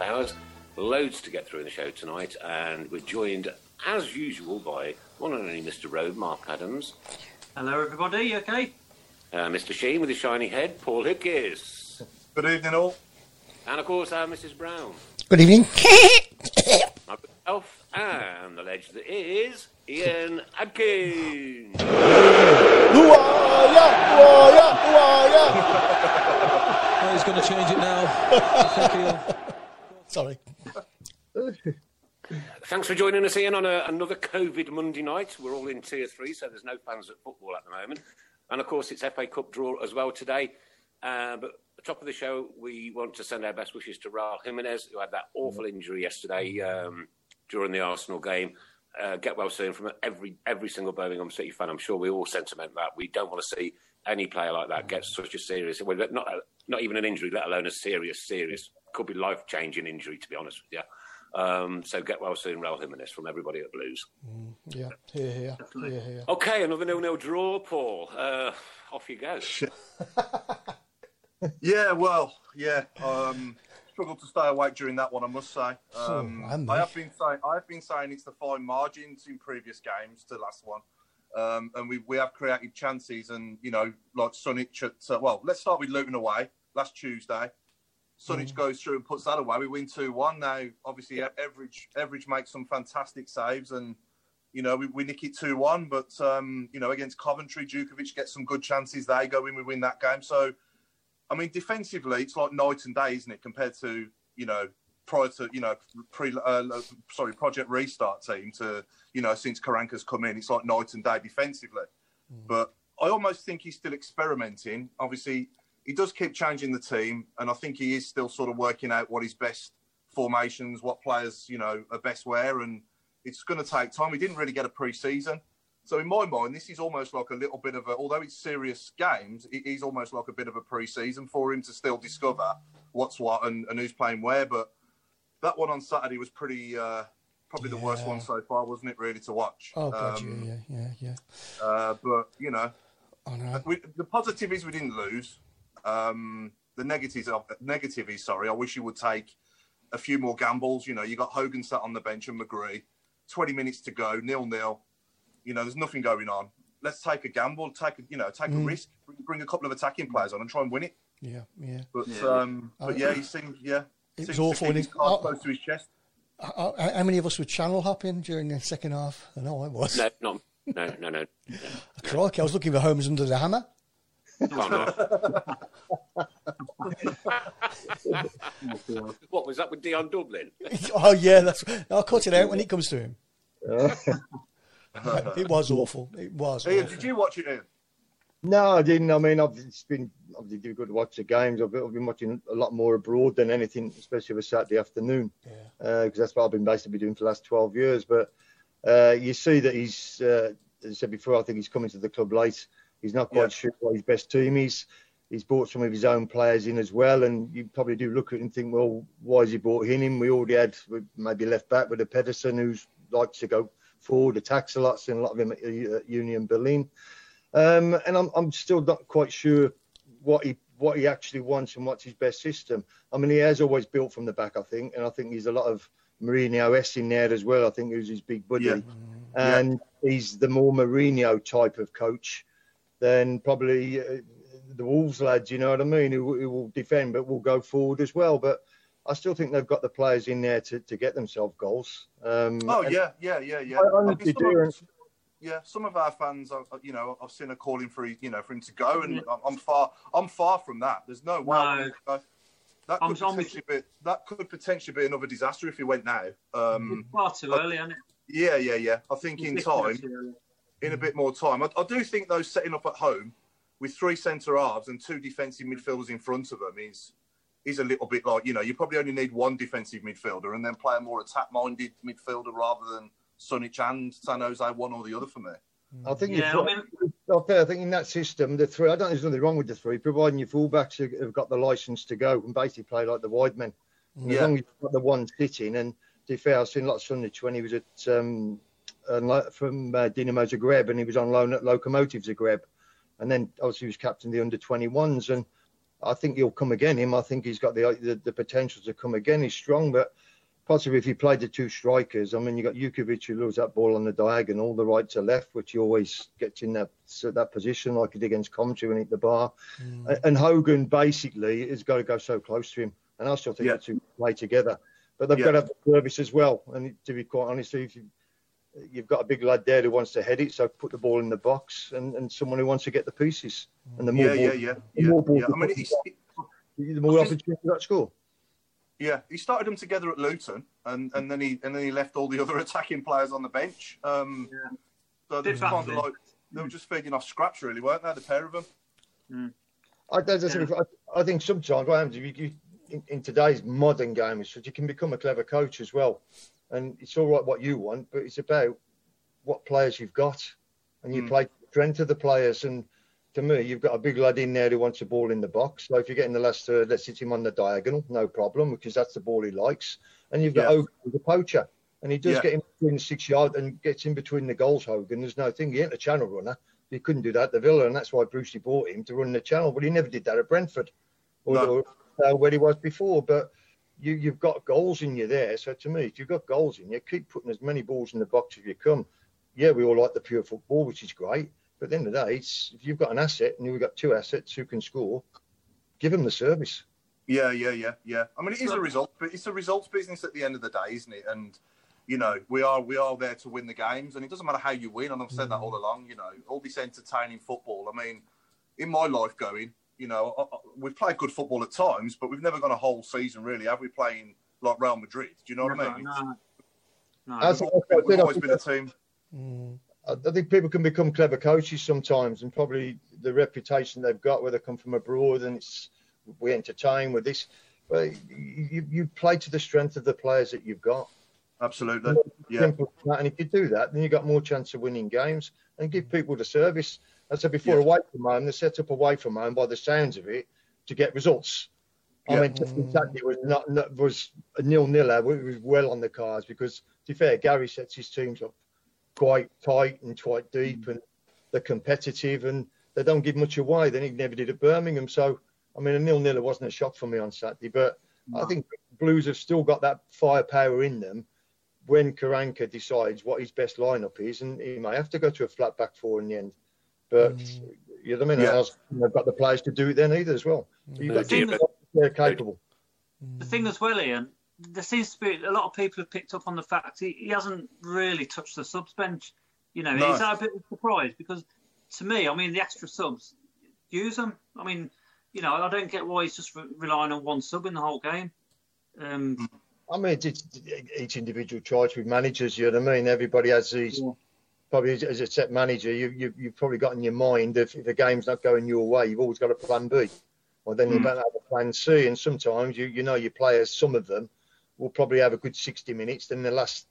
half hours. Loads to get through in the show tonight, and we're joined, as usual, by one and only Mr. Road, Mark Adams, Hello, everybody. You okay? uh, Mr. Sheen with his shiny head, Paul Hickes, Good evening, all. and of course, uh, Mrs. Brown, Good evening. myself, and the legend that is Ian Atkins. He's going to change it now. Sorry. Thanks for joining us, Ian, on a, another COVID Monday night. We're all in tier three, so there's no fans at football at the moment. And of course, it's FA Cup draw as well today. Uh, but at the top of the show, we want to send our best wishes to Raul Jimenez, who had that awful injury yesterday um, during the Arsenal game. Uh, get well soon from every every single Birmingham City fan. I'm sure we all sentiment that we don't want to see any player like that get such a serious, well, not not even an injury, let alone a serious, serious, could be life changing injury. To be honest with you. Um, so get well soon, Raul Jimenez, from everybody at Blues. Yeah, here, here, here, here. Okay, another nil-nil draw, Paul. Uh, off you go. Yeah, well, yeah. Um, struggled to stay awake during that one, I must say. Um, Oh, I have been saying I've been saying it's the fine margins in previous games to last one, um, and we we have created chances, and you know, like Sunjic at uh, well, let's start with Luton away last Tuesday. Sunjic goes through and puts that away. We win two one. Now, obviously, average average makes some fantastic saves, and you know we, we nick it two one. But um, you know, against Coventry, Jutkiewicz gets some good chances. They go in, we win that game. So. I mean, defensively, it's like night and day, isn't it? Compared to you know prior to you know pre uh, sorry Project Restart team to you know since Karanka's come in, it's like night and day defensively. But I almost think he's still experimenting. Obviously, he does keep changing the team, and I think he is still sort of working out what his best formations, what players you know are best where, and it's going to take time. We didn't really get a pre-season, so in my mind, this is almost like a little bit of a. Although it's serious games, it is almost like a bit of a pre-season for him to still discover what's what and, and who's playing where. But that one on Saturday was pretty. Uh, probably the worst one so far, wasn't it? Really to watch. Oh god, Um, yeah, yeah, yeah, yeah. uh, but you know, I know. we, the positive is we didn't lose. Um, the negatives, are, negative is sorry. I wish you would take a few more gambles. You know, you got Hogan sat on the bench and McGree. Twenty minutes to go, nil nil. You know, there's nothing going on. Let's take a gamble. Take a, you know, take a Mm. risk. Bring, bring a couple of attacking players on and try and win it. Yeah, yeah. But Yeah. um, Oh, but yeah, he seemed yeah. It was awful, keep and his it- oh. close to his chest. How, how how many of us were channel hopping during the second half? I know I was. No, no, no, no, no. Crikey, I was looking for Homes under the hammer. what was that with Dion Dublin? Oh yeah, that's. I'll cut it out when it comes to him. it was awful. It was. Ian, awful. did you watch it? Ian? No, I didn't. I mean, I've it's been obviously difficult to watch the games. I've, I've been watching a lot more abroad than anything, especially for Saturday afternoon, because that's what I've been basically doing for the last 12 years. But uh, you see that he's, uh, as I said before, I think he's coming to the club late. He's not quite Yeah. sure what his best team is. He's brought some of his own players in as well, and you probably do look at it and think, well, why has he brought him in? We already had maybe left back with a Pedersen who likes to go forward, attacks a lot, seen a lot of him at Union Berlin. Um, and I'm, I'm still not quite sure what he what he actually wants and what's his best system. I mean, he has always built from the back, I think, and I think there's a lot of Mourinho S in there as well. I think who's his big buddy, Yeah. and he's the more Mourinho type of coach than probably uh, the Wolves lads. You know what I mean? Who, who will defend but will go forward as well. But I still think they've got the players in there to, to get themselves goals. Um, Oh yeah, yeah, yeah, yeah. I I mean, honestly some of- yeah, some of our fans, are, you know, I've seen a calling for you know for him to go, and I'm- I'm far, I'm far from that. There's no way. I. That could I'm potentially be that could potentially be another disaster if he went now. Um, Far too early, isn't it? yeah, yeah, yeah. I think in time, in a bit more time, I, I do think though setting up at home with three centre halves and two defensive midfielders in front of them is is a little bit like you know you probably only need one defensive midfielder and then play a more attack minded midfielder rather than Sunjic and San Jose one or the other for me. I think Yeah, you've I got, okay, I think in that system, the three, I don't think there's nothing wrong with the three, providing your fullbacks have- have got the license to go and basically play like the wide men. And As long as you've got the one sitting, and to be fair, I've seen lots of Sunday when he was at um, uh, from uh, Dinamo Zagreb and he was on loan at Lokomotiv Zagreb. And then obviously he was captain of the under 21s. And I think he'll come again. Him, I think he's got the, the, the potential to come again. He's strong, but possibly if he played the two strikers, I mean, you got Jutkiewicz who loves that ball on the diagonal, the right to left, which he always gets in that so that position like he did against Comte and hit the bar. Mm. A- And Hogan basically has got to go so close to him, and I still think Yeah. the two play together. But they've Yeah. got to have the service as well. And to be quite honest, if you, you've got a big lad there who wants to head it, so put the ball in the box, and, and someone who wants to get the pieces. And the more Yeah, yeah, ball- yeah, the yeah, more ball yeah. I mean, it's, the more opportunity you got to score. Yeah, he started them together at Luton, and, and then he and then he left all the other attacking players on the bench. Um, So they Bit kind of like they were just feeding off scraps, really, weren't they? The pair of them. I, as I, said before, I, I think sometimes what happens if you, you in, in today's modern game is that you can become a clever coach as well, and it's all right what you want, but it's about what players you've got, and you Mm. play to the strength of the players. And to me, you've got a big lad in there who wants a ball in the box. So if you get in the last third, let's hit him on the diagonal, no problem, because that's the ball he likes. And you've got Yeah. Hogan, a poacher, and he does Yeah. get in between the six yard and gets in between the goals. Hogan, there's no thing. He ain't a channel runner. He couldn't do that at the Villa, and that's why Brucey bought him to run the channel. But he never did that at Brentford or, No. or uh, where he was before. But you, you've got goals in you there. So to me, if you've got goals in you, keep putting as many balls in the box as you come. Yeah, we all like the pure football, which is great. But at the end of the day, it's, if you've got an asset and you've got two assets who can score, give them the service. Yeah, yeah, yeah, yeah. I mean, it is a result, but it's a results business at the end of the day, isn't it? And you know, we are we are there to win the games, and it doesn't matter how you win. And I've said that mm. all along. You know, all this entertaining football. I mean, in my life going, you know, I, I, we've played good football at times, but we've never gone a whole season really, have we? Playing like Real Madrid. Do you know what I mean? No, no. That's We've, what I we've always think been a team. Mm. I I think people can become clever coaches sometimes, and probably the reputation they've got, where they come from abroad, and it's we entertain with this. Well, you, you play to the strength of the players that you've got. Absolutely. Yeah. Simple as that. And if you do that, then you've got more chance of winning games and give people the service. I said before, Yeah. away from home, they're set up away from home by the sounds of it to get results. Yeah. I mean, Saturday was not, not was a nil nil. It was well on the cards because, to be fair, Gary sets his teams up quite tight and quite deep, mm. and they're competitive and they don't give much away. They never did at Birmingham. So, I mean, a nil nil wasn't a shock for me on Saturday, but I think Blues have still got that firepower in them when Karanka decides what his best lineup is, and he may have to go to a flat back four in the end. But you know what I mean? Yeah. Yeah. They've got the players to do it then either as well. You've got Yeah. teams that they're capable. The thing as well, Ian, there seems to be a lot of people have picked up on the fact he, he hasn't really touched the subs bench. You know, No. is that a bit of a surprise? Because to me, I mean, the extra subs, use them. I mean, you know, I don't get why he's just re- relying on one sub in the whole game. Um, I mean, it's, it's each individual choice with managers. You know what I mean? Everybody has these. Probably as as a set manager, you, you you've probably got in your mind if, if the game's not going your way, you've always got a plan B, or then you hmm. better have a plan C. And sometimes you you know your players, some of them will probably have a good 60 minutes. Then the last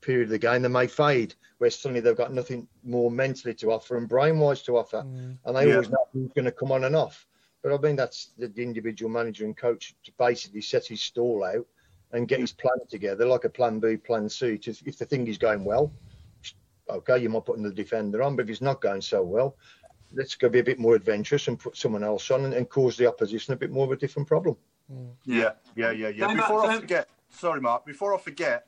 period of the game, they may fade, where suddenly they've got nothing more mentally to offer and brain-wise to offer, hmm. and they Yeah. always know who's going to come on and off. But I mean, that's the, the individual manager and coach to basically set his stall out and get hmm. his plan together, like a plan B, plan C. To, if the thing is going well, okay, you might put another defender on, but if it's not going so well, let's go be a bit more adventurous and put someone else on and, and cause the opposition a bit more of a different problem. Yeah, yeah, yeah, yeah. Going back Before I to- forget, sorry, Mark. Before I forget,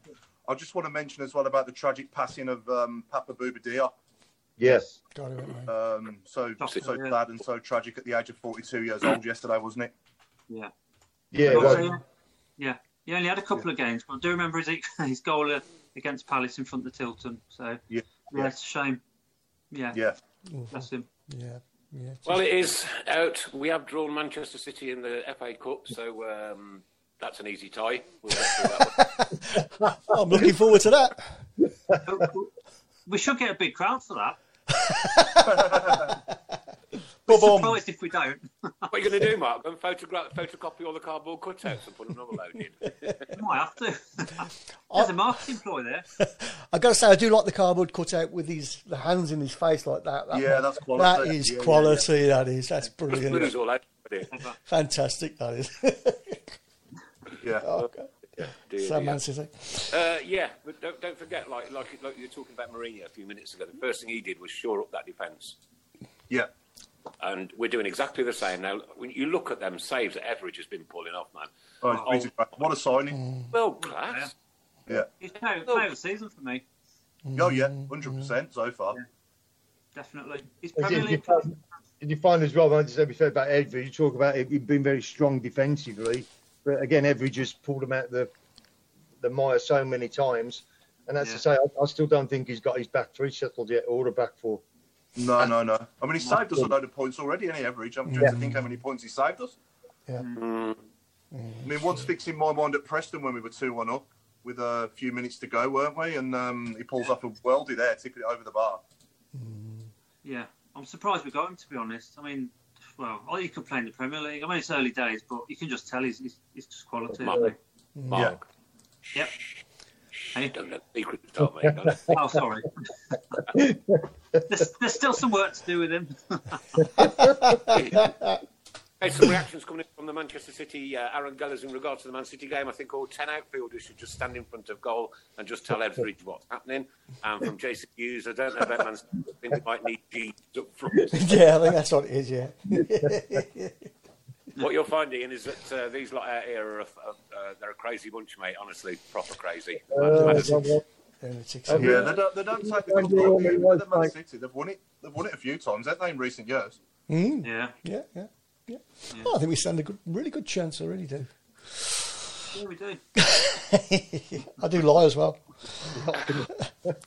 I just want to mention as well about the tragic passing of um, Papa Bouba Diop. Yes. Got. Um, so That's so yeah. sad and so tragic at the age of 42 years old yesterday, wasn't it? yeah. Yeah, But, well, yeah. He only had a couple of games, but I do remember his, his goal uh, against Palace in front of the Tilton. So, Yeah. yeah, it's a shame. Yeah, Yeah. bless him. Yeah, yeah. Well, it is out. We have drawn Manchester City in the FA Cup, so um, that's an easy tie. We'll that. I'm looking forward to that. We should get a big crowd for that. Boom, boom. Surprised if we don't. What are you going to do, Mark? Go and photograph, photocopy all the cardboard cutouts and put another load in. We might have to. There's a marketing ploy there. I got to say, I do like the cardboard cutout with his the hands in his face like that. that Yeah, might- that's quality. That is Yeah, yeah, quality. That is. That's Blues brilliant. all out. Fantastic. That is. Yeah. okay. Dear, So dear. City. Uh, yeah, but don't, don't forget, like, like like you were talking about Mourinho a few minutes ago. The first thing he did was shore up that defence, Yeah. And we're doing exactly the same now. When you look at them saves that Etheridge has been pulling off, man. Oh, it's been great. What a signing. World class. Yeah. He's player, player of the season for me, Oh, yeah. 100% so far. definitely. He's Did Premier you, League. find, did you find as well, I just said we said about Etheridge, you talk about it, he'd been very strong defensively, but again, Etheridge just pulled him out the the mire so many times. And that's Yeah. to say, I, I still don't think he's got his back three settled yet, or a back four. No, no, no. I mean, he saved us a load of points already, any average. I'm trying to think how many points he saved us. Yeah. Mm. I mean, one sticks in my mind at Preston when we were 2 1 up with a few minutes to go, weren't we? And um, he pulls off a worldie there, tipping it over the bar. Yeah, I'm surprised we got him. To be honest, I mean, well, oh, he could play in the Premier League. I mean, it's early days, but you can just tell he's he's, he's just quality. Mark. isn't Mark. he? Yep. Hey. Don't let the secret start, mate. don't? Oh, sorry. there's, there's still some work to do with him. Hey, some reactions coming in from the Manchester City uh, Aaron Gellers in regards to the Man City game. I think all 10 outfielders should just stand in front of goal and just tell Etheridge what's happening. And from Jason Hughes, I don't know about Man City, I think they might need G up front. yeah, I think that's what it is. Yeah. What you're finding is that uh, these lot out here are a, uh, they're a crazy bunch, mate. Honestly, proper crazy. Uh, Madison- Lunatics. Um, Yeah, they don't, they don't take the When cup you're lightly. on the With Man City, they've won it. They've won it a few times, haven't they, in recent years? Mm. yeah, Yeah, yeah, yeah. Oh, I think we stand a good, really good chance. I really do. yeah, we do. I do lie as well.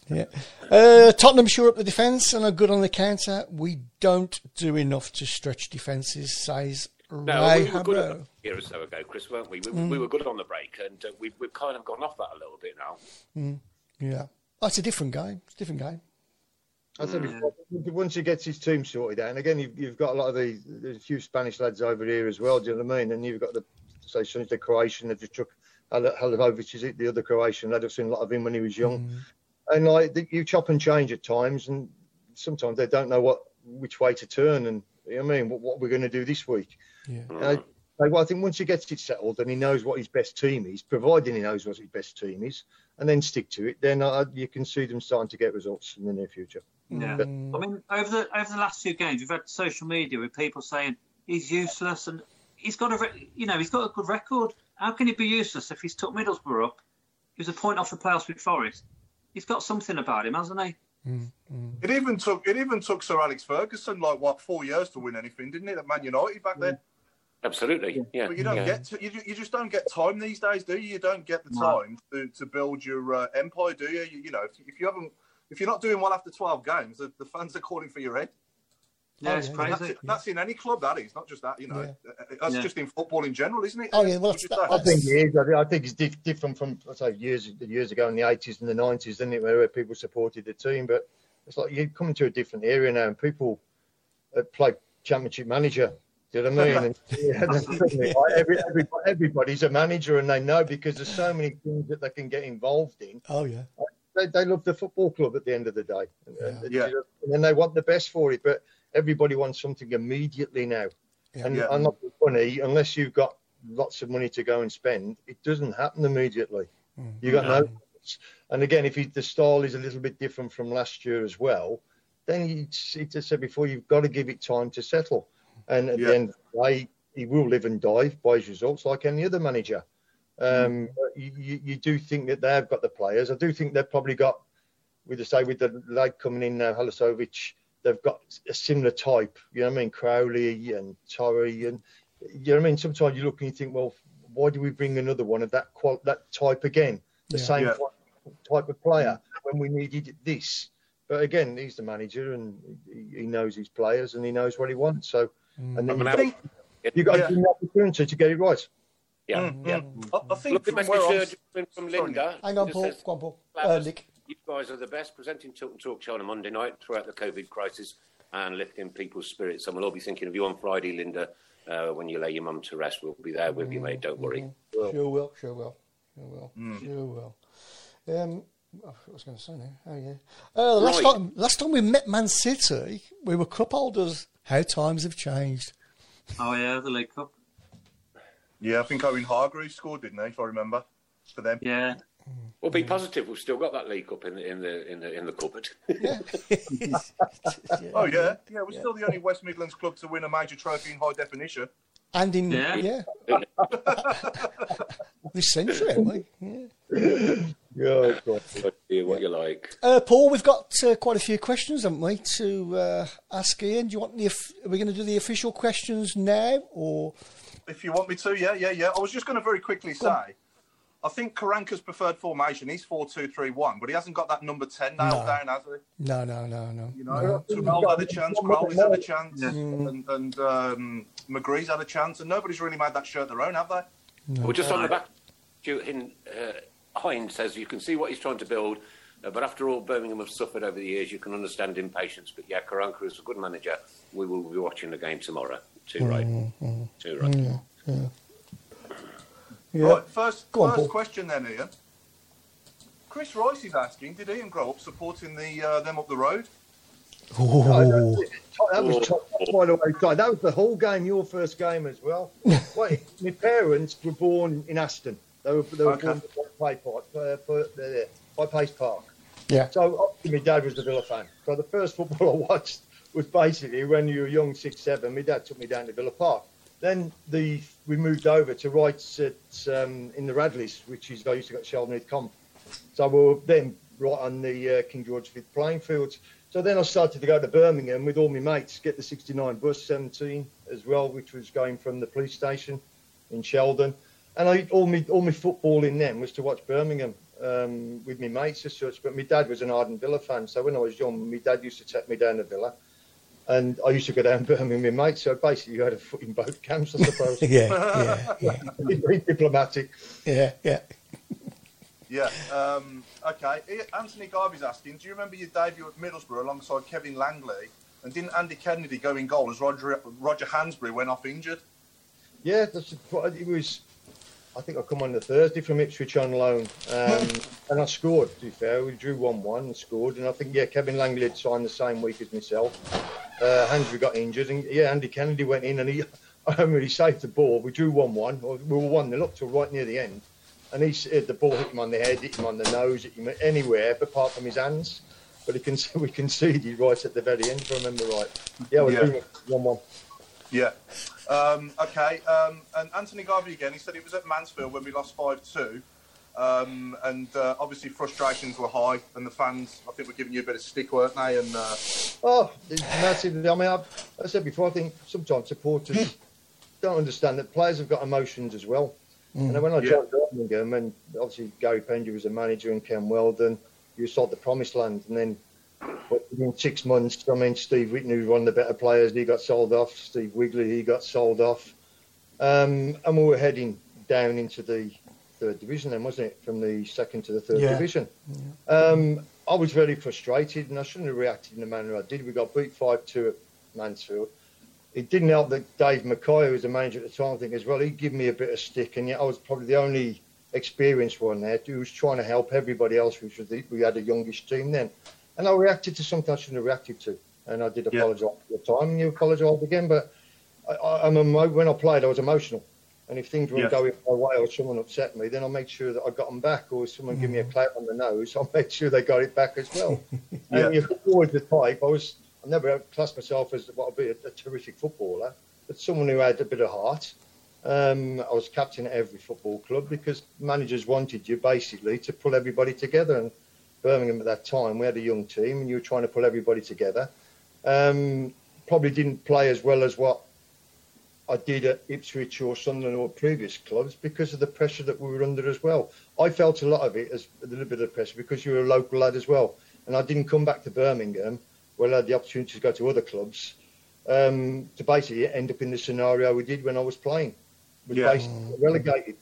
yeah. Uh, Tottenham shore up the defence and are good on the counter. We don't do enough to stretch defences, says No, Ray we were good Habro. a year or so ago, Chris, weren't we? We, Mm. we were good on the break, and uh, we've, we've kind of gone off that a little bit now. Yeah. Oh, it's a different game. It's a different game. I said before, once he gets his team sorted out, and again, you've, you've got a lot of the there's a few Spanish lads over here as well. Do you know what I mean? And you've got the say, since the Croatian, they've just took Halilovic, is it the other Croatian? I'd have seen a lot of him when he was young. Mm-hmm. And like you chop and change at times, and sometimes they don't know what which way to turn. And you know what I mean, what, what we're going to do this week. Yeah. And I, like, well, I think once he gets it settled and he knows what his best team is, providing he knows what his best team is, and then stick to it, then uh, you can see them starting to get results in the near future. Yeah. But- I mean, over the over the last few games, we've had social media with people saying he's useless, and he's got a re- you know he's got a good record. How can he be useless if he's took Middlesbrough up? He was a point off the playoffs with Forest. He's got something about him, hasn't he? Mm, mm. It even took it even took Sir Alex Ferguson like what four years to win anything, didn't it? At Man United back then. Absolutely, yeah. But you don't yeah. get to, you, you just don't get time these days, do you? You don't get the No. time to, to build your uh, empire, do you? you? You know, if, if you haven't, if you're not doing well after 12 games, the, the fans are calling for your head. Yeah, it's yeah, crazy. That's, that's in any club, that is not just that. You know, Yeah. Uh, that's Yeah. just in football in general, isn't it? Oh, yeah, well, Would you? I think it is. I think, I think it's dif- different from I say years years ago in the eighties and the nineties, didn't it, where people supported the team. But it's like you're coming to a different area now, and people uh, play Championship Manager. Do you know what I mean? And, yeah, like, every, every, everybody's a manager, and they know because there's so many things that they can get involved in. Oh yeah. They, they love the football club at the end of the day, and, and- Yeah. and then they want the best for it. But everybody wants something immediately now. And Yeah. I'm not being funny, unless you've got lots of money to go and spend, it doesn't happen immediately. Mm-hmm. You got no. And again, if you, the style is a little bit different from last year as well, then you, it's just said before, you've got to give it time to settle. And at Yeah. the end of the day, he will live and die by his results like any other manager. Um, mm. but you, you, do think that they've got the players. I do think they've probably got, with the say with the lad coming in now, Halilovic, they've got a similar type. You know what I mean? Crowley and Toral, and you know what I mean. Sometimes you look and you think, well, why do we bring another one of that qual- that type again? The Yeah. same Yeah. type of player mm. when we needed this. But again, he's the manager and he, he knows his players and he knows what he wants. So, and then you, think, you got Yeah. to give the opportunity to get it right. Yeah, Mm, yeah. mm. I, I think Look, the from message where I'm, from Linda. Hang on, Paul. says, Go on, Paul. Uh, Nick. You guys are the best presenting Tilton Talk Show on a Monday night throughout the COVID crisis and lifting people's spirits. And we'll all be thinking of you on Friday, Linda, uh, when you lay your mum to rest. We'll be there with you, mate. Don't worry. Sure will. Sure will. Sure will. Mm. Sure will. Um, oh, I was going to say now. Oh yeah. Uh, last Right. time, last time we met Man City, we were cup holders. How times have changed. Oh yeah, the League Cup. yeah, I think Owen Hargreaves scored, didn't he? If I remember, for them. Yeah, Well, be positive. We've still got that League Cup in the in the in the in the cupboard. Yeah. Oh yeah, yeah. We're still the only West Midlands club to win a major trophy in high definition. And in Yeah. yeah, this century, haven't we? Yeah. Yeah, God. Do what you like. Uh, Paul, we've got uh, quite a few questions, haven't we, to uh, ask Ian? Do you want the? Are we going to do the official questions now, or If you want me to, yeah, yeah, yeah. I was just going to very quickly say, I think Karanka's preferred formation is four-two-three-one, but he hasn't got that number ten nailed No. down, has he? no, no, no, no? You know, Toral had a chance, Crowley's had a chance, and, and um, McGree's had a chance, and nobody's really made that shirt their own, have they? Well, just on the back, Stuart Hin, uh, Hind says you can see what he's trying to build, uh, but after all Birmingham have suffered over the years, you can understand impatience. But yeah, Karanka is a good manager. We will be watching the game tomorrow. Too right. Too right. Yeah. Right, first, Go on, first Paul. question then, Ian. Chris Rice is asking, did Ian grow up supporting the uh, them up the road? Oh, Ooh. That was top, by the way. Ty. That was the whole game, your first game as well. Wait, my parents were born in Aston. They were, they were Okay. born at Play Park, uh, for, uh, by Pace Park. Yeah. So obviously my dad was a Villa fan. So the first football I watched was basically when you were young, six, seven. My dad took me down to Villa Park. Then the we moved over to Wrights at um, in the Radleys, which is I used to go to Sheldon Heath Comp. So we were then right on the uh, King George V playing fields. So then I started to go to Birmingham with all my mates, get the 69 bus 17 as well, which was going from the police station in Sheldon. And I, all my all my football in then was to watch Birmingham um, with my mates as such. But my dad was an ardent Villa fan, so when I was young, my dad used to take me down to Villa, and I used to go down Birmingham with my mates. So basically, you had a foot in both camps, I suppose. yeah, yeah, Very diplomatic. yeah, yeah. Yeah. Um, okay. Anthony Garvey's asking, do you remember your debut at Middlesbrough alongside Kevin Langley? And didn't Andy Kennedy go in goal as Roger Roger Hansbury went off injured? Yeah, that's it was. I think I come on the Thursday from Ipswich on loan, um, and I scored. To be fair, we drew one-one and scored, and I think yeah, Kevin Langley had signed the same week as myself. Uh, Andrew got injured, and yeah, Andy Kennedy went in, and he, I remember he saved the ball. We drew one-one. We were one nil up till right near the end, and he said the ball hit him on the head, hit him on the nose, hit him anywhere apart from his hands. But he can we conceded right at the very end, if I remember right. Yeah, we Yeah. drew one-one. Yeah. Um, okay. Um, and Anthony Garvey again. He said he was at Mansfield when we lost five two, um, and uh, obviously frustrations were high, and the fans I think were giving you a bit of stick, weren't they? And uh, Oh, it's massive. I mean, I've, I said before, I think sometimes supporters don't understand that players have got emotions as well. Mm. And when I Yeah. joined Birmingham, and obviously Gary Pendrey was a manager and Ken Wheldon, you saw the promised land. And then within six months, I mean, Steve Whitton was one of the better players. He got sold off. Steve Wigley, he got sold off. Um, and we were heading down into the third division then, wasn't it? From the second to the third Yeah. division. Um, I was very frustrated, and I shouldn't have reacted in the manner I did. We got beat five two at Mansfield. It didn't help that Dave Mackay, who was the manager at the time, I think as well, he'd gave me a bit of stick, and yet I was probably the only experienced one there who was trying to help everybody else, which was the, we had a youngish team then, and I reacted to something I shouldn't have reacted to, and I did Yeah. apologise at the time, and you apologised again, but I, I, I'm emo- when I played, I was emotional. And if things weren't Yes. going my way or someone upset me, then I made sure that I got them back. Or if someone give me a clap on the nose, I made sure they got it back as well. Yeah. And you're always the type. I was. I never classed myself as what would be a, a terrific footballer, but someone who had a bit of heart. Um, I was captain at every football club because managers wanted you basically to pull everybody together. And Birmingham at that time, we had a young team, and you were trying to pull everybody together. Um, probably didn't play as well as what I did at Ipswich or Sunderland or previous clubs because of the pressure that we were under as well. I felt a lot of it as a little bit of pressure because you were a local lad as well. And I didn't come back to Birmingham where I had the opportunity to go to other clubs um, to basically end up in the scenario we did when I was playing. We Yeah. basically relegated.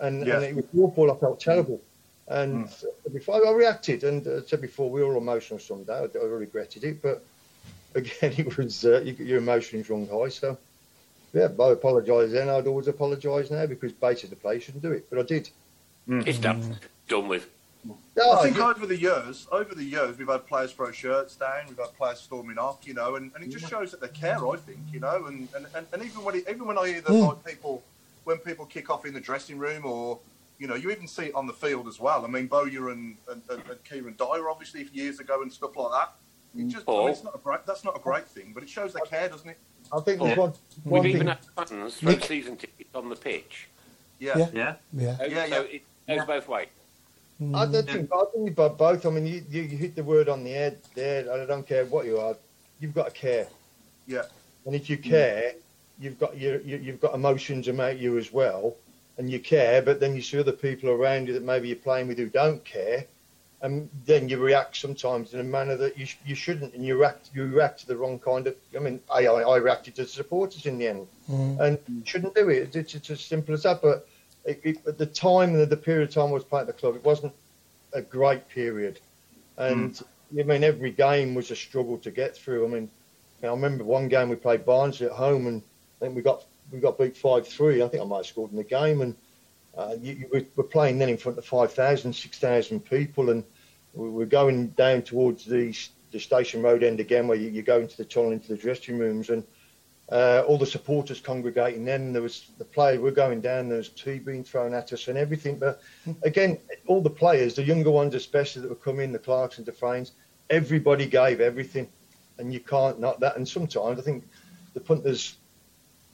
And, Yeah. and it was awful. I felt terrible. And before I reacted, and uh, said before, we were all emotional someday. I, I regretted it, but again, it was uh, you, your emotions run high. So, yeah, I apologise then. I'd always apologise now because basically the play shouldn't do it, but I did. It's done. Done with. Yeah, I think you- over the years, over the years, we've had players throw shirts down, we've had players storming off, you know, and, and it just shows that they care. I think, you know, and, and, and, and even when it, even when I hear that like people when people kick off in the dressing room or you know, you even see it on the field as well. I mean, Bowyer and, and, and, and Kieran Dyer, obviously, years ago and stuff like that. It just, I mean, it's oh. not a great, that's not a great thing, but it shows they care, doesn't it? I think Yeah. one, one We've even thing. had fans throw Nick- season tickets on the pitch. Yeah. Yeah. Yeah. Yeah. So, Yeah, so yeah. it goes both ways. Mm. I don't think, I think about both. I mean, you, you, you hit the word on the head there. I don't care what you are. You've got to care. Yeah. And if you care, you've got your, you, you've got emotions about you as well, and you care. But then you see other people around you that maybe you're playing with who don't care, and then you react sometimes in a manner that you, sh- you shouldn't, and you react you react to the wrong kind of. I mean, I, I, I reacted to the supporters in the end, mm. and you shouldn't do it. It's, it's as simple as that. But it, it, at the time, the, the period of time I was playing at the club, it wasn't a great period, and mm. I mean every game was a struggle to get through. I mean. I remember one game we played Barnsley at home, and I think we got we got beat five three. I think I might have scored in the game, and uh, you, you, we we're playing then in front of 5,000, 6,000 people, and we we're going down towards the the station road end again, where you, you go into the tunnel into the dressing rooms, and uh, all the supporters congregating. Then there was the players were going down. There was tea being thrown at us and everything. But again, all the players, the younger ones especially that were coming, the Clarks and the Frains, everybody gave everything and you can't knock that. And sometimes I think the punters,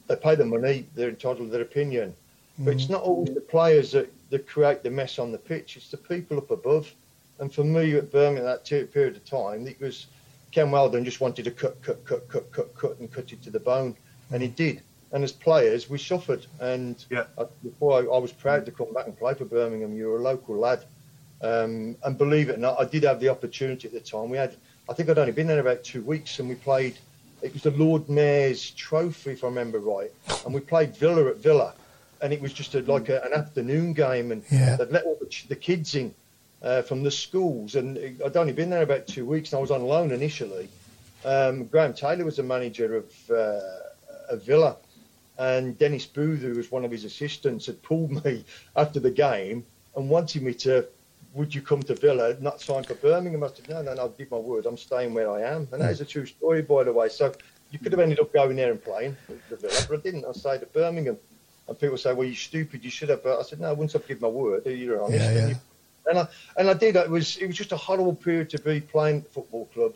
they pay the money, they're entitled to their opinion. But it's not always the players that, that create the mess on the pitch, it's the people up above. And for me at Birmingham, that period of time, it was Ken Wheldon just wanted to cut, cut, cut, cut, cut, cut, and cut it to the bone. And he did. And as players, we suffered. And Yeah. I, before I, I was proud to come back and play for Birmingham, you were a local lad. Um, and believe it or not, I did have the opportunity at the time. We had, I think I'd only been there about two weeks, and we played. It was the Lord Mayor's Trophy, if I remember right, and we played Villa at Villa, and it was just a, like a, an afternoon game, and Yeah. they'd let all the, the kids in uh, from the schools, and I'd only been there about two weeks, and I was on loan initially. Um, Graham Taylor was the manager of, uh, of Villa, and Dennis Booth, who was one of his assistants, had pulled me after the game and wanted me to, would you come to Villa, not sign for Birmingham? I said, no, no, no, I'll give my word, I'm staying where I am. And that is a true story, by the way. So you could have ended up going there and playing for Villa, but I didn't. I stayed at Birmingham. And people say, well, you're stupid, you should have. But I said, no, once I've given my word, you're honest. Yeah, And, yeah. you- and I and I did. It was it was just a horrible period to be playing at the football club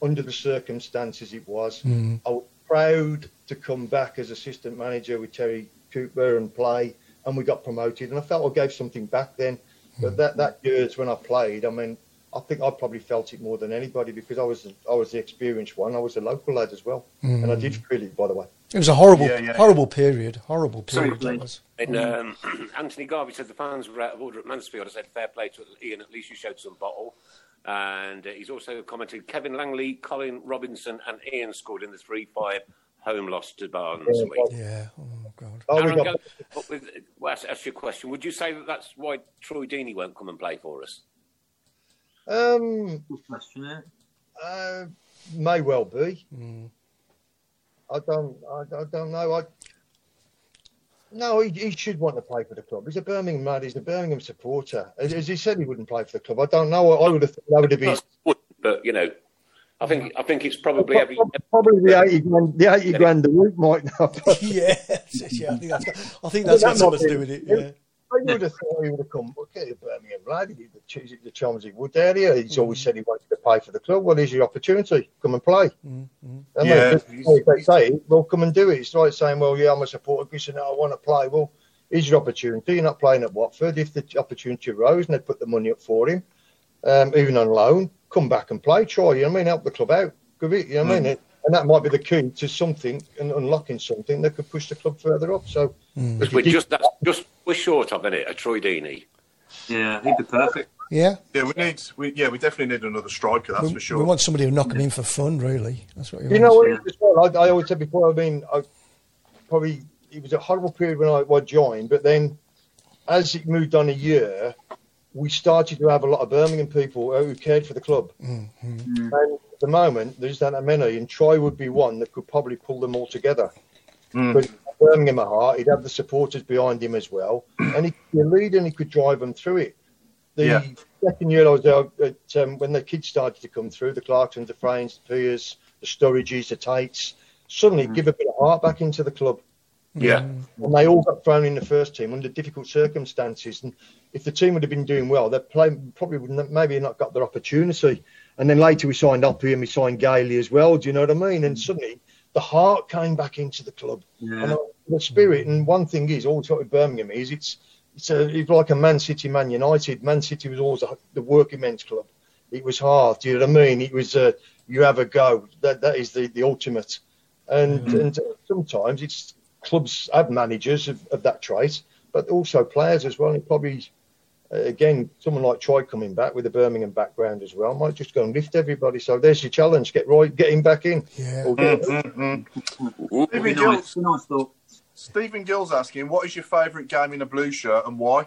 under the circumstances it was. Mm. I was proud to come back as assistant manager with Terry Cooper and play, and we got promoted. And I felt I gave something back then. But that that years when I played, I mean, I think I probably felt it more than anybody because I was I was the experienced one. I was a local lad as well, Mm. and I did really, by the way. It was a horrible, Yeah, yeah. horrible period. Horrible period. Sorry, was. And um, Anthony Garvey said the fans were out of order at Mansfield. I said fair play to Ian. At least you showed some bottle. And uh, he's also commented Kevin Langley, Colin Robinson, and Ian scored in the three-five home loss to Barnes. Yeah. Oh God. Aaron, go with, well, that's, that's your question. Would you say that that's why Troy Deeney won't come and play for us? Um, Good question, eh? uh, may well be. I don't. I, I don't know. I. No, he, he should want to play for the club. He's a Birmingham lad. He's a Birmingham supporter. As, as he said, he wouldn't play for the club. I don't know. I, I would have thought that would have been But you know, I think I think it's probably every. probably the eighty grand. The eighty grand a week might not. yeah, yeah. I think that's. I think that's got something to do with it. Yeah. I would have thought he would have come. Okay, a Birmingham lad. He did the, Ch- the Chelmsley Wood area. He's mm-hmm. always said he wanted to play for the club. Well, here's your opportunity. Come and play. Mm-hmm. I mean, Yeah, if if they say well, come and do it. It's like saying, well, yeah, I'm a supporter. You say, no, I want to play. Well, here's your opportunity. You're not playing at Watford. If the opportunity arose and they put the money up for him, um, even on loan, come back and play. Try. You know what I mean? Help the club out. Give it. You know what I mean? And that might be the key to something and unlocking something that could push the club further up. So, if We're just that's just we're short of it. A Troy Deeney. Yeah, he'd be perfect. Yeah. Yeah, we need. We, yeah, we definitely need another striker. That's we, for sure. we want somebody who knock him in for fun, really. That's what we You know what? it is well, I, I always said before. I mean, I probably it was a horrible period when I, I joined, but then as it moved on a year, we started to have a lot of Birmingham people who cared for the club. Mm-hmm. And at the moment, there's not that many, and Troy would be one that could probably pull them all together. But Birmingham at heart, he'd have the supporters behind him as well, and he could lead a and he could drive them through it. The Yeah. second year I was there, at, um, when the kids started to come through, the Clarksons, the Frains, the Peers, the Sturridges, the Taits, suddenly give a bit of heart back into the club. Yeah. And they all got thrown in the first team under difficult circumstances. And if the team would have been doing well, they probably wouldn't have, maybe not got their opportunity. And then later we signed Oppie and we signed Gailey as well. Do you know what I mean? And suddenly the heart came back into the club. Yeah. And the spirit. And one thing is, all talk with Birmingham is it's it's, a, it's like a Man City, Man United. Man City was always a, the working men's club. It was hard. Do you know what I mean? It was uh, you have a go. That that is the, the ultimate. And and sometimes it's clubs have managers of, of that trait, but also players as well. And probably uh, again someone like Troy coming back with a Birmingham background as well might just go and lift everybody. So there's your challenge. Get right, get him back in. Yeah. Or get- Mm-hmm. mm-hmm. Stephen Gills, nice, be nice thought. Stephen Gill's asking, what is your favourite game in a blue shirt and why?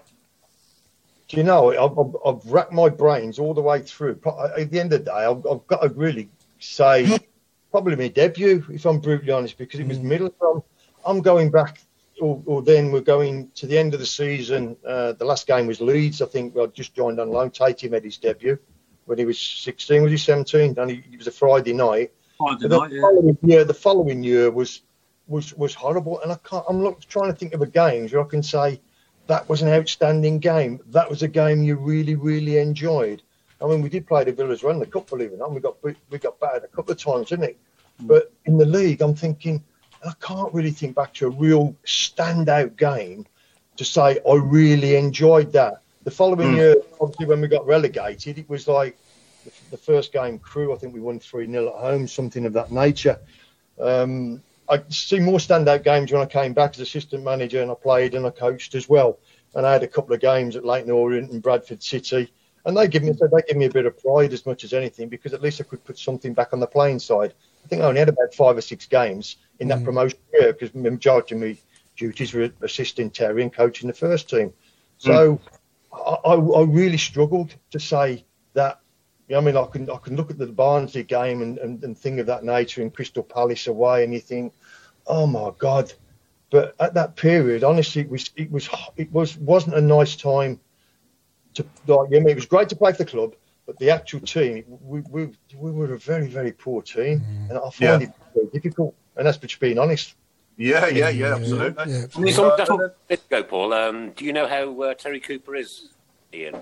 Do you know, I've, I've, I've racked my brains all the way through. Uh, at the end of the day, I've, I've got to really say probably my debut, if I'm brutally honest, because it was mm. Middlesbrough. I'm going back, or, or then we're going to the end of the season. Uh, the last game was Leeds. I think I just joined on loan. Tait made his debut when he was 16, was he 17? And he, it was a Friday night. Friday the night, yeah. following year, the following year was was was horrible, and I can't. I'm not trying to think of a game where I can say that was an outstanding game. That was a game you really, really enjoyed. I mean, we did play the Villas Run the cup, believe it or not. We got we we got battered a couple of times, didn't it? But in the league, I'm thinking I can't really think back to a real standout game to say I really enjoyed that. The following year, obviously, when we got relegated, it was like the, the first game crew. I think we won three 0 at home, something of that nature. Um, I see more standout games when I came back as assistant manager, and I played and I coached as well. And I had a couple of games at Leyton Orient and Bradford City, and they give me they give me a bit of pride as much as anything because at least I could put something back on the playing side. I think I only had about five or six games in that mm. promotion year because majority of my duties were assisting Terry and coaching the first team. So mm. I, I, I really struggled to say that. You know, I mean, I can I can look at the Barnsley game and, and, and thing of that nature in Crystal Palace away, and you think, oh my God, But at that period, honestly, it was it was it was wasn't a nice time to like. I mean, it was great to play for the club, but the actual team, we we, we were a very very poor team, mm. and I find Yeah. it very difficult. And that's just being honest. Yeah, yeah, yeah, absolutely. Yeah. I mean, some, that's what let's go, Paul. Um, do you know how uh, Terry Cooper is, Ian?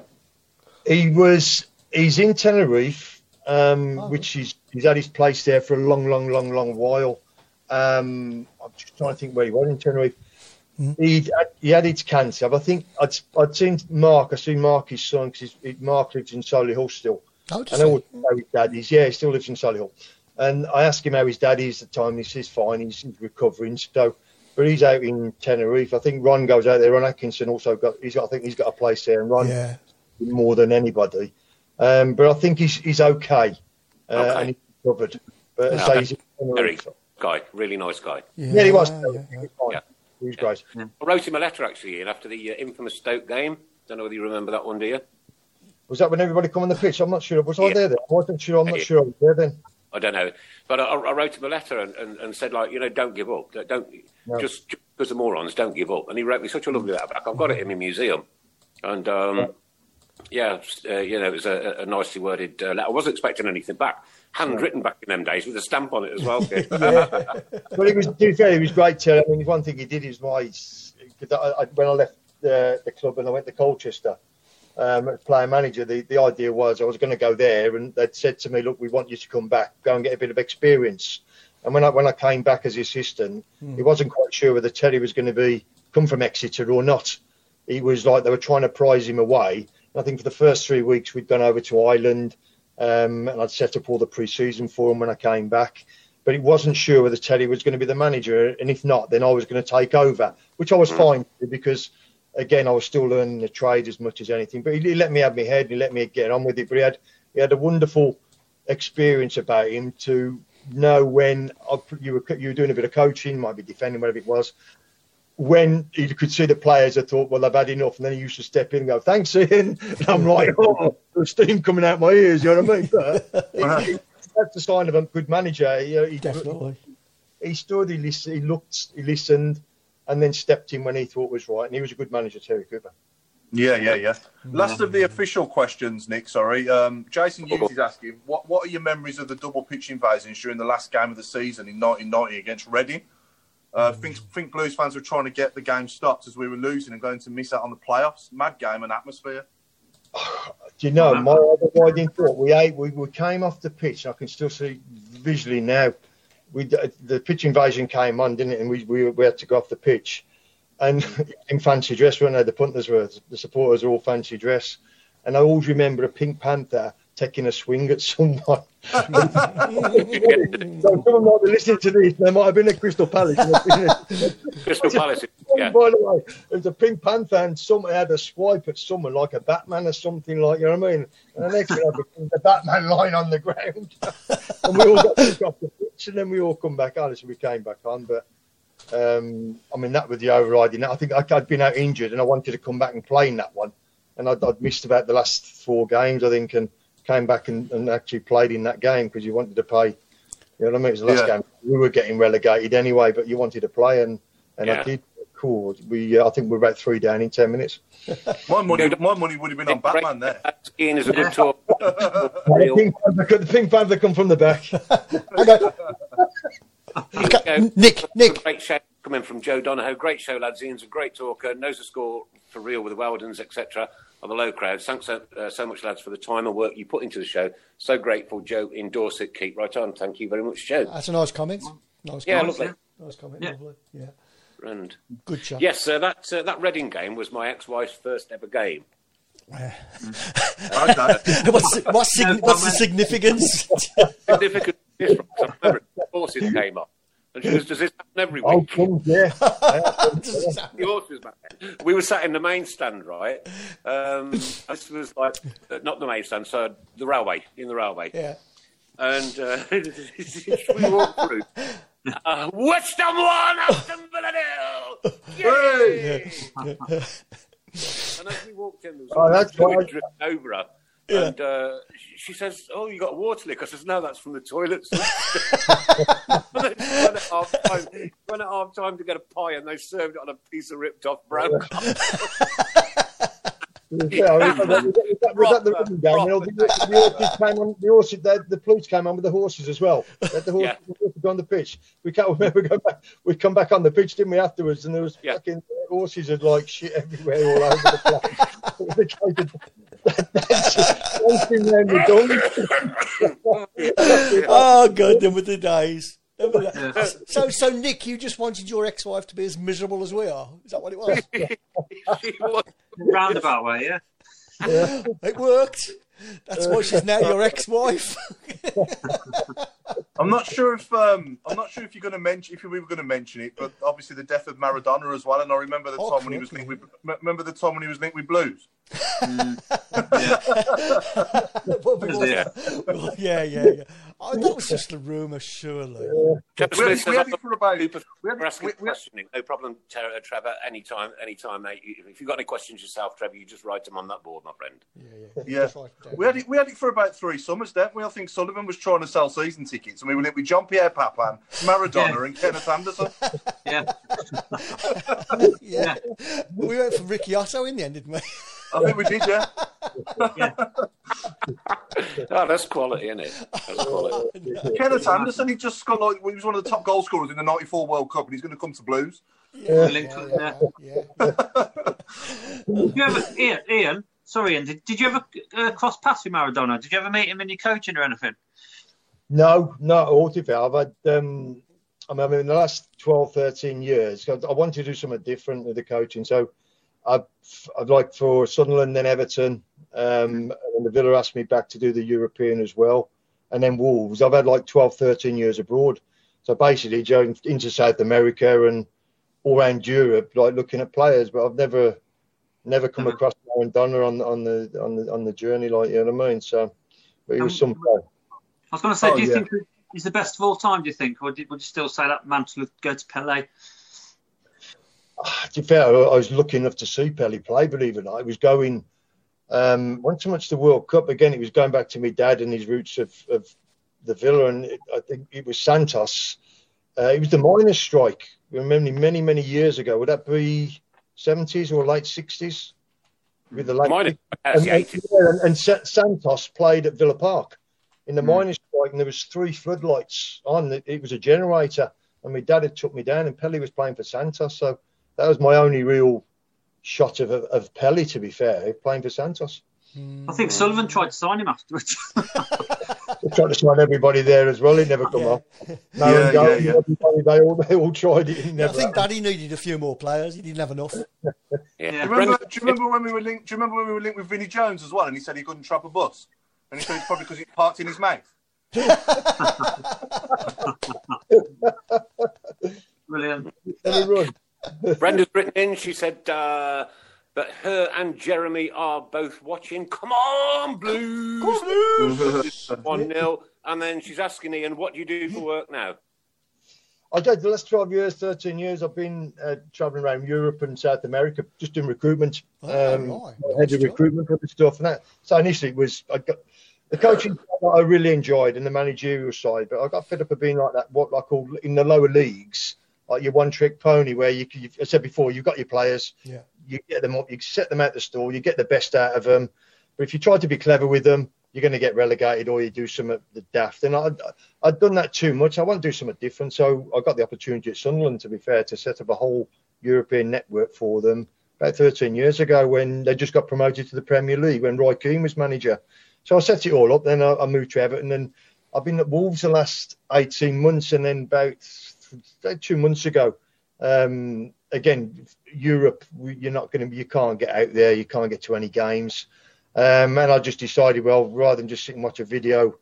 He was he's in Tenerife, um, Oh. which he's he's had his place there for a long, long, long, long while. Um, I'm just trying to think where he was in Tenerife. He he had his cancer. But I think I'd I'd seen Mark. I seen Mark his son because Mark lives in Solihull still. Oh, does I know he? how his dad is. Yeah, he still lives in Solihull. And I asked him how his dad is at the time. He says fine. He's, he's recovering. So, but he's out in Tenerife. I think Ron goes out there. Ron Atkinson also got. He's got. I think he's got a place there. And Ron Yeah. more than anybody. Um, but I think he's he's okay, uh, Okay. and he's recovered. But Yeah. so he's Terry, guy, really nice guy. yeah, he was. Yeah, He yeah, yeah. was fine. Yeah. He was great. I wrote him a letter actually, Ian, after the uh, infamous Stoke game. Don't know whether you remember that one, do you? Was that when everybody come on the pitch? I'm not sure. Was I there then? I wasn't sure. I'm not Yeah. sure I was there then. I don't know, but I, I wrote him a letter and, and, and said like, you know, don't give up. Don't No. just because the morons don't give up. And he wrote me such a lovely letter back. I've got it in my museum, and um, yeah, uh, you know, it was a, a nicely worded uh, letter. I wasn't expecting anything back, handwritten back in them days with a stamp on it as well. But it was, to be fair, he was great. Too. I mean, one thing he did is my, cause I, I, when I left the, the club and I went to Colchester, um, as player manager, the, the idea was I was going to go there, and they'd said to me, "Look, we want you to come back, go and get a bit of experience." And when I when I came back as assistant, he wasn't quite sure whether Terry was going to be come from Exeter or not. He was like they were trying to prize him away. And I think for the first three weeks we'd gone over to Ireland, um, and I'd set up all the pre-season for him when I came back. But he wasn't sure whether Terry was going to be the manager, and if not, then I was going to take over, which I was fine with because, again, I was still learning the trade as much as anything. But he, he let me have my head, and he let me get on with it. But he had he had a wonderful experience about him to know when I, you were you were doing a bit of coaching, might be defending, whatever it was. When he could see the players, I thought, well, I've had enough. And then he used to step in and go, thanks, Ian. And I'm like, oh, there's steam coming out my ears, you know what I mean? But he- he- that's the sign of a good manager. He, he, Definitely. he stood, he, lis- he looked, he listened, and then stepped in when he thought was right. And he was a good manager, Terry Cooper. Yeah, yeah, yeah. Last of the official questions, Nick. Sorry, um, Jason Hughes is asking, what what are your memories of the double pitch invasions during the last game of the season in 1990 against Reading? Uh, think think Blues fans were trying to get the game stopped as we were losing and going to miss out on the playoffs. Mad game and atmosphere. Do you know, my overriding thought, we, ate, we we came off the pitch, I can still see visually now. We The pitch invasion came on, didn't it? And we, we, we had to go off the pitch. And in fancy dress, weren't they? The punters were, the supporters were all fancy dress. And I always remember a Pink Panther taking a swing at someone. so someone might be listening to this, there might have been a Crystal Palace. Crystal Palace, yeah. By the way, it was a Pink Panther and someone had a swipe at someone like a Batman or something like, you know what I mean? And the next thing I the Batman lying on the ground. and we all got kicked off the pitch and then we all come back on. So we came back on. But, um, I mean, that was the overriding. I think I'd been out injured and I wanted to come back and play in that one. And I'd, I'd missed about the last four games, I think, and came back and, and actually played in that game because you wanted to play. You know what I mean? It was the last Yeah. game. We were getting relegated anyway, but you wanted to play, and, and Yeah. I did. Cool. We, uh, I think we're about three down in ten minutes. My money, my money would have been on Batman there. Ian is a good talk. The Pink Panther, the Pink Panther come from the back. Okay, Nick, Nick. Great show coming from Joe Donahoe. Great show, lads. Ian's a great talker, knows the score for real with the Wheldons, etc. Of the low crowd. Thanks so, uh, so much, lads, for the time and work you put into the show. So grateful, Joe in Dorset. Keep right on. Thank you very much, Joe. That's a nice comment. Nice Yeah, comment. lovely. Nice comment. Yeah. Lovely. Yeah. And Good job. yes, uh, that uh, that Reading game was my ex-wife's first ever game. Okay. what's the, what's, what's the significance? Significant this I remember the horses came up. And she goes, Does this happen every week? Oh, week? come yeah. the horses back then. We were sat in the main stand, right? Um, this was like, uh, not the main stand, so the railway, in the railway. yeah. And uh, we walked through. Uh, West Ham one, Aston Villa nil! Yay! and as we walked in, there was Oh, that's someone right. over her. Yeah. And uh, she- says, "Oh, you got a water leak?" I says, "No, that's from the toilets." and then she went at half time. Went at half time to get a pie, and they served it on a piece of ripped off brown. Yeah, I remember that. Was, that, was that the Proper, rugby game? when all the, the horses came on. The horses, the, the police came on with the horses as well. They had the horses, the horses on the pitch. We can't remember going back. We come back on the pitch, didn't we? Afterwards, and there was fucking horses had like shit everywhere all over the place. Dancing around the dome. oh god, them were the days. Them So, so Nick, you just wanted your ex-wife to be as miserable as we are. Is that what it was? Roundabout way, yeah. It worked. That's why she's now your ex-wife. I'm not sure if um, I'm not sure if you're going to mention if we were going to mention it, but obviously the death of Maradona as well. And I remember the Oh, time when he was linked with remember the time when he was linked with blues. yeah. yeah, yeah, yeah. Oh, Oh, that was just a rumour, surely. Trevor We had- Smith we says, had it for about. We're asking questioning. No problem, Ter- uh, Trevor. Anytime, anytime, mate. If you've got any questions yourself, Trevor, you just write them on that board, my friend. Yeah, yeah. yeah. we had it. We had it for about three summers, didn't we? I think Sullivan was trying to sell season tickets, and we were linked with John Pierre Papin, Maradona, Yeah. and Kennet Andersson. Yeah. yeah. We went for Ricky Otto in the end, didn't we? I think we did, yeah. Oh, that's quality, isn't it? That's quality. Kennet Andersson, he just got like he was one of the top goal scorers in the '94 World Cup, and he's going to come to Blues. Yeah. Linked with, yeah. Did you ever, Ian, Ian, sorry, Ian, did, did you ever uh, cross paths with Maradona? Did you ever meet him in your coaching or anything? No, not at all. To be. I've had, um, I mean, in the last 12, 13 years, I I wanted to do something different with the coaching. So I've, I'd like for Sunderland, then Everton, um, and the Villa asked me back to do the European as well. And then Wolves. I've had like 12, 13 years abroad. So basically going into South America and all around Europe, like looking at players, but I've never, never come mm-hmm. across Maradona on, on the on the on the journey, like you know what I mean. So, but it was um, some. I was going to say, Oh, do you oh, yeah. think he's the best of all time? Do you think, or did, would you still say that mantle would go to Pele? Ah, to be fair, I was lucky enough to see Pele play, believe it or not. It was going, um, wasn't so much the World Cup. Again, it was going back to my dad and his roots of, of the Villa. And it, I think it was Santos. Uh, it was the miners' strike. Remember many, many years ago. Would that be 70s or late 60s? With the late Miners, and, and, yeah, and, and Santos played at Villa Park in the Hmm. miners' strike, and there was three floodlights on. It, it was a generator, and my dad had took me down, and Pele was playing for Santos. So that was my only real shot of of, of Pele, to be fair, playing for Santos. I think Sullivan tried to sign him afterwards. They tried to sign everybody there as well. It never come off. No, Yeah, and yeah, yeah. they all they all tried it. It I think Daddy needed a few more players. He didn't have enough. Yeah. Do you remember? Do you remember when we were linked? Do you remember when we were linked with Vinnie Jones as well? And he said he couldn't trap a bus, and he said it's probably because it parked in his mouth. Brilliant. Run. Brenda's written in. She said uh, that her and Jeremy are both watching. Come on, Blues! One 0 and then she's asking Ian, "What do you do for work now?" I did the last 12 years, 13 years, I've been uh, traveling around Europe and South America just doing recruitment, Oh, um, right. head of recruitment for the stuff. And that. So initially it was, I got, the coaching side I really enjoyed and the managerial side, but I got fed up of being like that, what I call in the lower leagues, like your one trick pony where you, you I said before, you've got your players, Yeah. You get them up, you set them out the store, you get the best out of them. But if you try to be clever with them, you're going to get relegated or you do some of the daft. And I, I'd done that too much. I want to do something different. So I got the opportunity at Sunderland, to be fair, to set up a whole European network for them about 13 years ago when they just got promoted to the Premier League when Roy Keane was manager. So I set it all up. Then I, I moved to Everton and I've been at Wolves the last 18 months. And then about, two months ago, um, again, Europe, you're not going to, you can't get out there, you can't get to any games. Um, and I just decided, well, rather than just sit and watch a video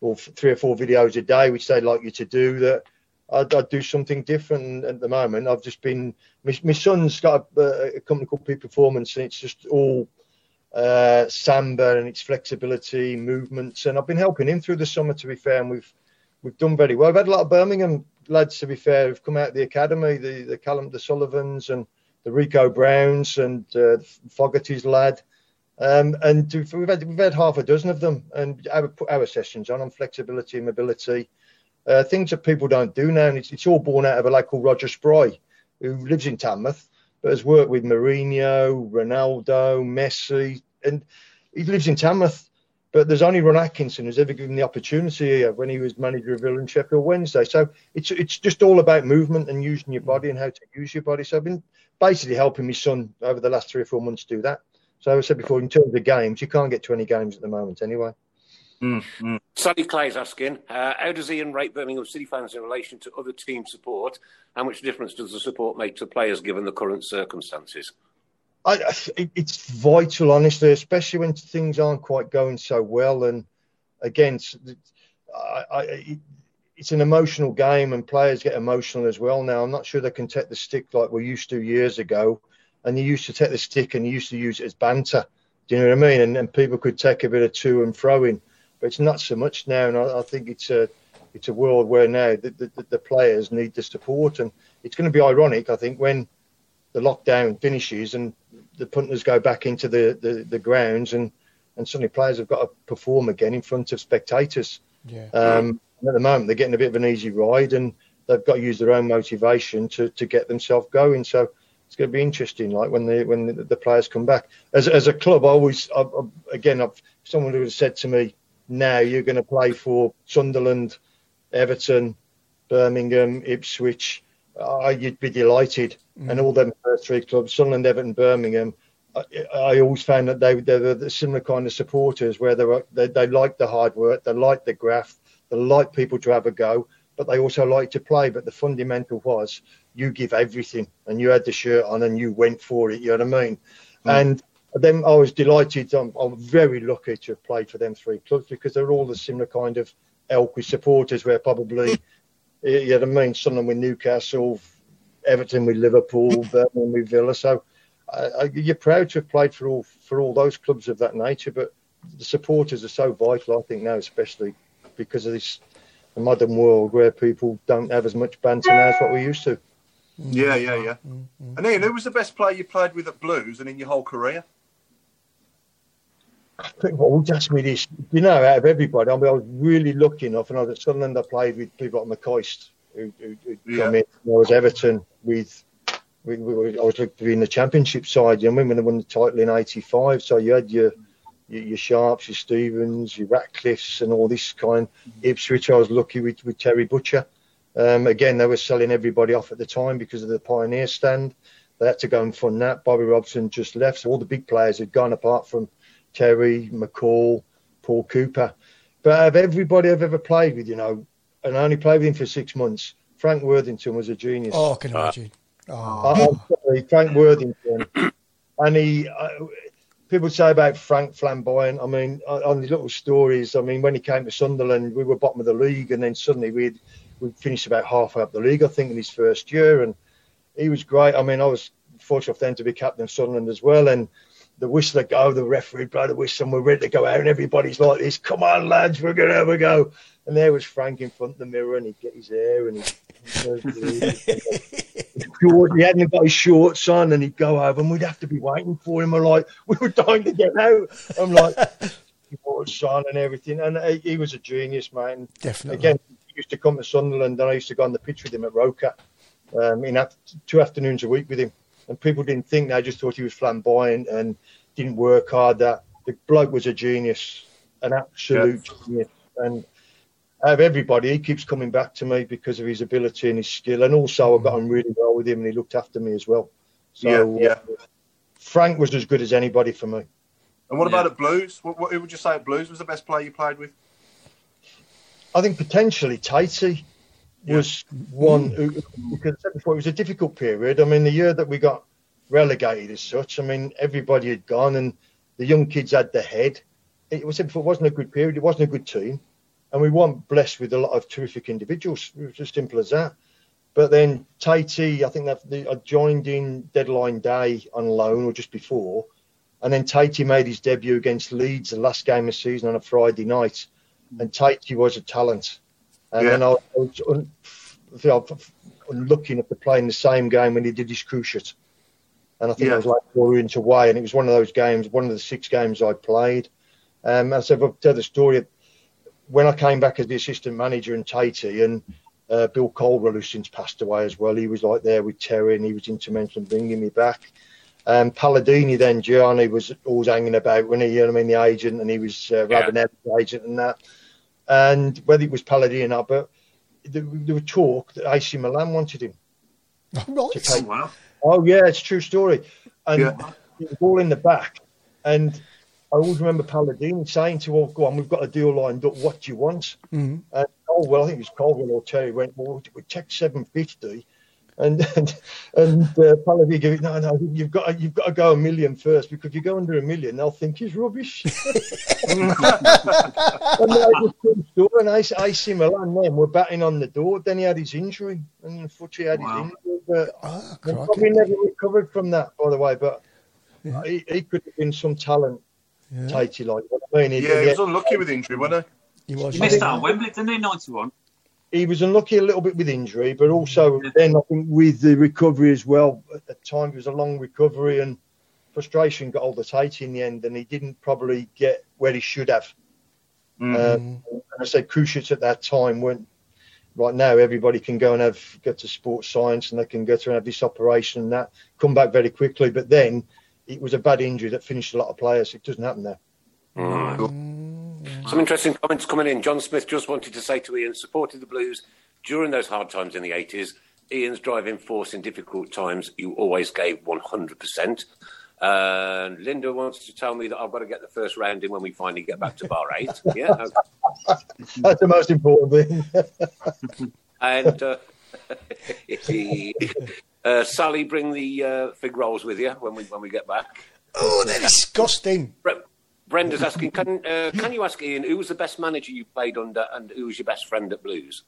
or three or four videos a day, which they'd like you to do, that I'd, I'd do something different. At the moment, I've just been, my, my son's got a, a company called Peak Performance, and it's just all uh, samba and its flexibility, movements. And I've been helping him through the summer, to be fair, and we've we've done very well. We've had a lot of Birmingham lads, to be fair, who've come out of the academy, the the Callum, the Sullivans, and the Rico Browns, and uh, Fogarty's lad. Um, and we've had we've had half a dozen of them, and our, put our sessions on on flexibility and mobility, uh, things that people don't do now. And it's, it's all born out of a lad called Roger Spry, who lives in Tamworth, but has worked with Mourinho, Ronaldo, Messi, and he lives in Tamworth. But there's only Ron Atkinson who's ever given the opportunity here when he was manager of Villa and Sheffield Wednesday. So it's it's just all about movement and using your body and how to use your body. So I've been basically helping my son over the last three or four months do that. So I said before, in terms of games, you can't get 20 games at the moment anyway. Mm, Sally Clay's asking, uh, how does Ian rate Birmingham City fans in relation to other team support? How much difference does the support make to players given the current circumstances? I, it's vital, honestly, especially when things aren't quite going so well. And again, I, I, it's an emotional game, and players get emotional as well now. I'm not sure they can take the stick like we used to years ago. And you used to take the stick and you used to use it as banter. Do you know what I mean? And, and people could take a bit of to and fro in, but it's not so much now. And I, I think it's a it's a world where now the, the, the players need the support, and it's going to be ironic, I think, when the lockdown finishes and the punters go back into the, the, the grounds and, and suddenly players have got to perform again in front of spectators. Yeah. Um, at the moment, they're getting a bit of an easy ride and they've got to use their own motivation to, to get themselves going. So it's going to be interesting, like when the when the, the players come back. As, as a club, I always, I, I, again, I've, someone who has said to me, now you're going to play for Sunderland, Everton, Birmingham, Ipswich, uh, you'd be delighted. Mm. And all them first three clubs, Sunderland, Everton, Birmingham, I, I, always found that they, they were the similar kind of supporters where they were they, they liked the hard work, they liked the graft, they liked people to have a go, but they also liked to play. But the fundamental was you give everything, and you had the shirt on and you went for it. You know what I mean? Mm. And then I was delighted. I'm, I'm, very lucky to have played for them three clubs because they're all the similar kind of elk supporters. Where probably you know what I mean, Sunderland with Newcastle, Everton with Liverpool, Birmingham with Villa. So uh, you're proud to have played for all for all those clubs of that nature, but the supporters are so vital. I think now, especially because of this modern world where people don't have as much banter now as what we used to. Yeah, yeah, yeah. Mm-hmm. And Ian, who was the best player you played with at Blues and in your whole career? I think what would ask me this, you know, out of everybody, I mean, I was really lucky enough, and I was at Sunderland, I played with people like McCoist, who, who, who yeah. come in. I was Everton with, we, we, I was like in the championship side, you know, when they won the title in '85. So you had your, your, your Sharps, your Stevens, your Ratcliffes, and all this kind. Ipswich, I was lucky with, with Terry Butcher. Um, again, they were selling everybody off at the time because of the Pioneer stand. They had to go and fund that. Bobby Robson just left, so all the big players had gone apart from Terry, McCall, Paul Cooper. But of everybody I've ever played with, you know, and I only played with him for six months, Frank Worthington was a genius. Oh, I can imagine. Oh. sorry, Frank Worthington. And he, uh, people say about Frank Flamboyant. I mean, on the little stories, I mean, when he came to Sunderland, we were bottom of the league, and then suddenly we'd we finished about halfway up the league, I think, in his first year, and he was great. I mean, I was fortunate then to be captain of Sunderland as well, and the whistler go, the referee blow the whistle, and we're ready to go out, and everybody's like this, come on lads, we're gonna have a go. And there was Frank in front of the mirror, and he'd get his hair, and he, he hadn't got his shorts on, and he'd go over, and we'd have to be waiting for him. We're like, we were dying to get out. I'm like, shorts on and everything, and he, he was a genius, man. Definitely. Again, he used to come to Sunderland, and I used to go on the pitch with him at Roker, um, in two afternoons a week with him and people didn't think they just thought he was flamboyant and didn't work hard. That the bloke was a genius, an absolute genius, and out of everybody, he keeps coming back to me because of his ability and his skill, and also I got on really well with him, and he looked after me as well. So yeah, yeah. Uh, Frank was as good as anybody for me. And what yeah. about at Blues? What, what, who would you say at Blues was the best player you played with? I think potentially Tatey was one who, because before, it was a difficult period. I mean, the year that we got relegated as such, I mean, everybody had gone and the young kids had the head. It was it wasn't a good period. It wasn't a good team, and we weren't blessed with a lot of terrific individuals. It was as simple as that. But then Tatey, I think that the, I joined in deadline day on loan or just before, and then Tatey made his debut against Leeds the last game of the season on a Friday night, and Tatey was a talent. And yeah. then I, was un, looking at the playing the same game when he did his cruciate. and I think Yeah. I was like four into away, and it was one of those games, one of the six games I played. Um, I said, I'll tell the story. When I came back as the assistant manager in Tatey, and uh, Bill Coldwell, who's since passed away as well, he was like there with Terry, and he was instrumental in bringing me back. Um, Paladini then, Gianni was always hanging about when he, you know what I mean, the agent, and he was uh, Yeah. Ravanelli's agent and that. And whether it was Paladini or not, but there, there was talk that AC Milan wanted him. Right. to take Wow. Oh yeah, it's a true story. And Yeah. it was all in the back. And I always remember Paladini saying to all, "Go on, we've got a deal lined up. What do you want?" Mhm. And oh well, I think it was Coldwell or Terry went, "Well, we checked seven fifty. And and, and uh, Paladini gave it, "No, no, you've got to, you've got to go a million first because if you go under a million, they'll think he's rubbish." and I just couldn't store. And AC, AC Milan then were batting on the door. Then he had his injury, and unfortunately had Wow. his injury. But he probably never recovered from that, by the way. But he, he could have been some talent, Yeah. Tatey, like what I mean. He, Yeah, he he- was unlucky with injury, wasn't He was. He missed out on Wembley, didn't he? 91. He was unlucky a little bit with injury, but also then I think with the recovery as well. At the time, it was a long recovery and frustration got all the Tatey in the end, and he didn't probably get where he should have. he? Mm. Um, and I said Cruciates at that time weren't. Right now, everybody can go and have go to sports science, and they can go through and have this operation and that come back very quickly. But then it was a bad injury that finished a lot of players. It doesn't happen there. Some interesting comments coming in. John Smith just wanted to say to Ian, supported the Blues during those hard times in the 80s. Ian's driving force in difficult times. You always gave 100%. And Linda wants to tell me that I've got to get the first round in when we finally get back to bar eight. Yeah. okay. That's the most important thing. And uh, uh, Sally, bring the uh, fig rolls with you when we when we get back. Oh, they're disgusting. Bre- Brenda's asking, can uh, can you ask Ian who was the best manager you played under, and who was your best friend at Blues?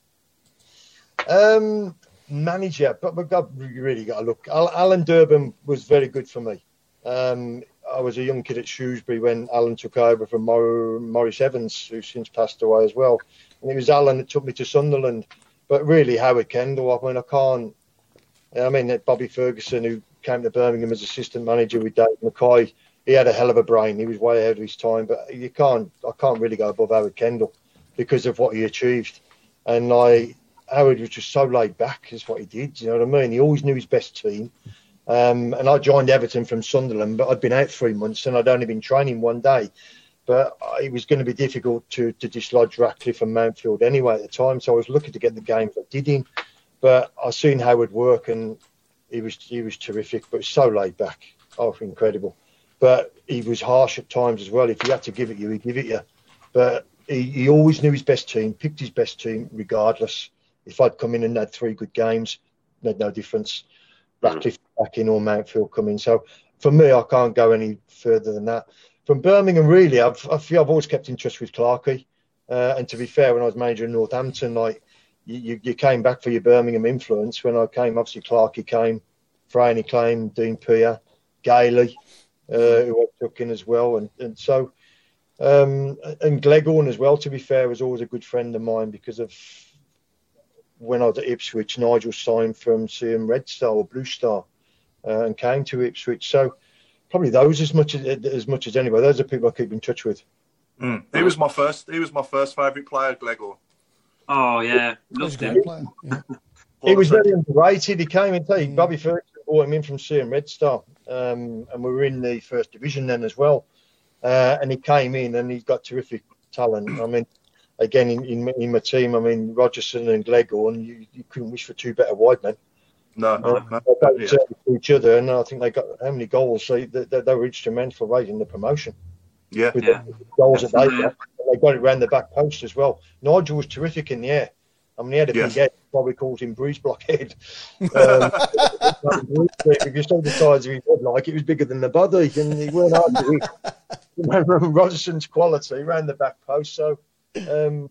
Um, manager, but we've got really got to look. Alan Durban was very good for me. Um, I was a young kid at Shrewsbury when Alan took over from Mor- Maurice Evans, who's since passed away as well. And it was Alan that took me to Sunderland. But really, Howard Kendall. I mean, I can't. I mean, Bobby Ferguson, who came to Birmingham as assistant manager with Dave Mackay, he had a hell of a brain. He was way ahead of his time. But you can't. I can't really go above Howard Kendall because of what he achieved. And I, Howard was just so laid back, is what he did. You know what I mean? He always knew his best team. Um, and I joined Everton from Sunderland, but I'd been out three months and I'd only been training one day. But it was going to be difficult to, to dislodge Ratcliffe and Mountfield anyway at the time. So I was looking to get the games I did in. But I seen Howard work and he was he was terrific, but so laid back. Oh, incredible. But he was harsh at times as well. If he had to give it you, he'd give it you. But he, he always knew his best team, picked his best team regardless. If I'd come in and had three good games, made no difference. Ratcliffe back in or Mountfield coming. So for me, I can't go any further than that. From Birmingham, really, I've, I feel I've always kept in touch with Clarkey. Uh, and to be fair, when I was manager in Northampton, like you, you, came back for your Birmingham influence. When I came, obviously Clarkey came, Franey came, Dean Peer, Gailey, uh, who I took in as well, and and so um, and Gleghorn as well. To be fair, was always a good friend of mine because of when I was at Ipswich. Nigel signed from Seaham Red Star or Blue Star, uh, and came to Ipswich. So probably those as much as as much as anybody. Those are people I keep in touch with. Mm. He was my first. He was my first favourite player, Gleghorn. Oh, yeah. He's Loved a him. great player. He was very underrated. He came and take Bobby Ferguson brought him in from CM Red Star, um, and we were in the first division then as well. Uh, and he came in and he's got terrific talent. I mean, again in, in, in my team, I mean Rodgerson and Gleghorn, you, you couldn't wish for two better wide men. No, Uh, no, they both yeah. each other, and I think they got how many goals? They, they, they were instrumental raising the promotion yeah, with Yeah. the goals that they got. They got it round the back post as well. Nigel was terrific in the air. I mean, he had a Yes. big head. Probably called him Bruce Blockhead. Um, if you saw the size of his head, like it was bigger than the body, and he weren't hard to hit. From Rodgerson's quality round the back post. So, um,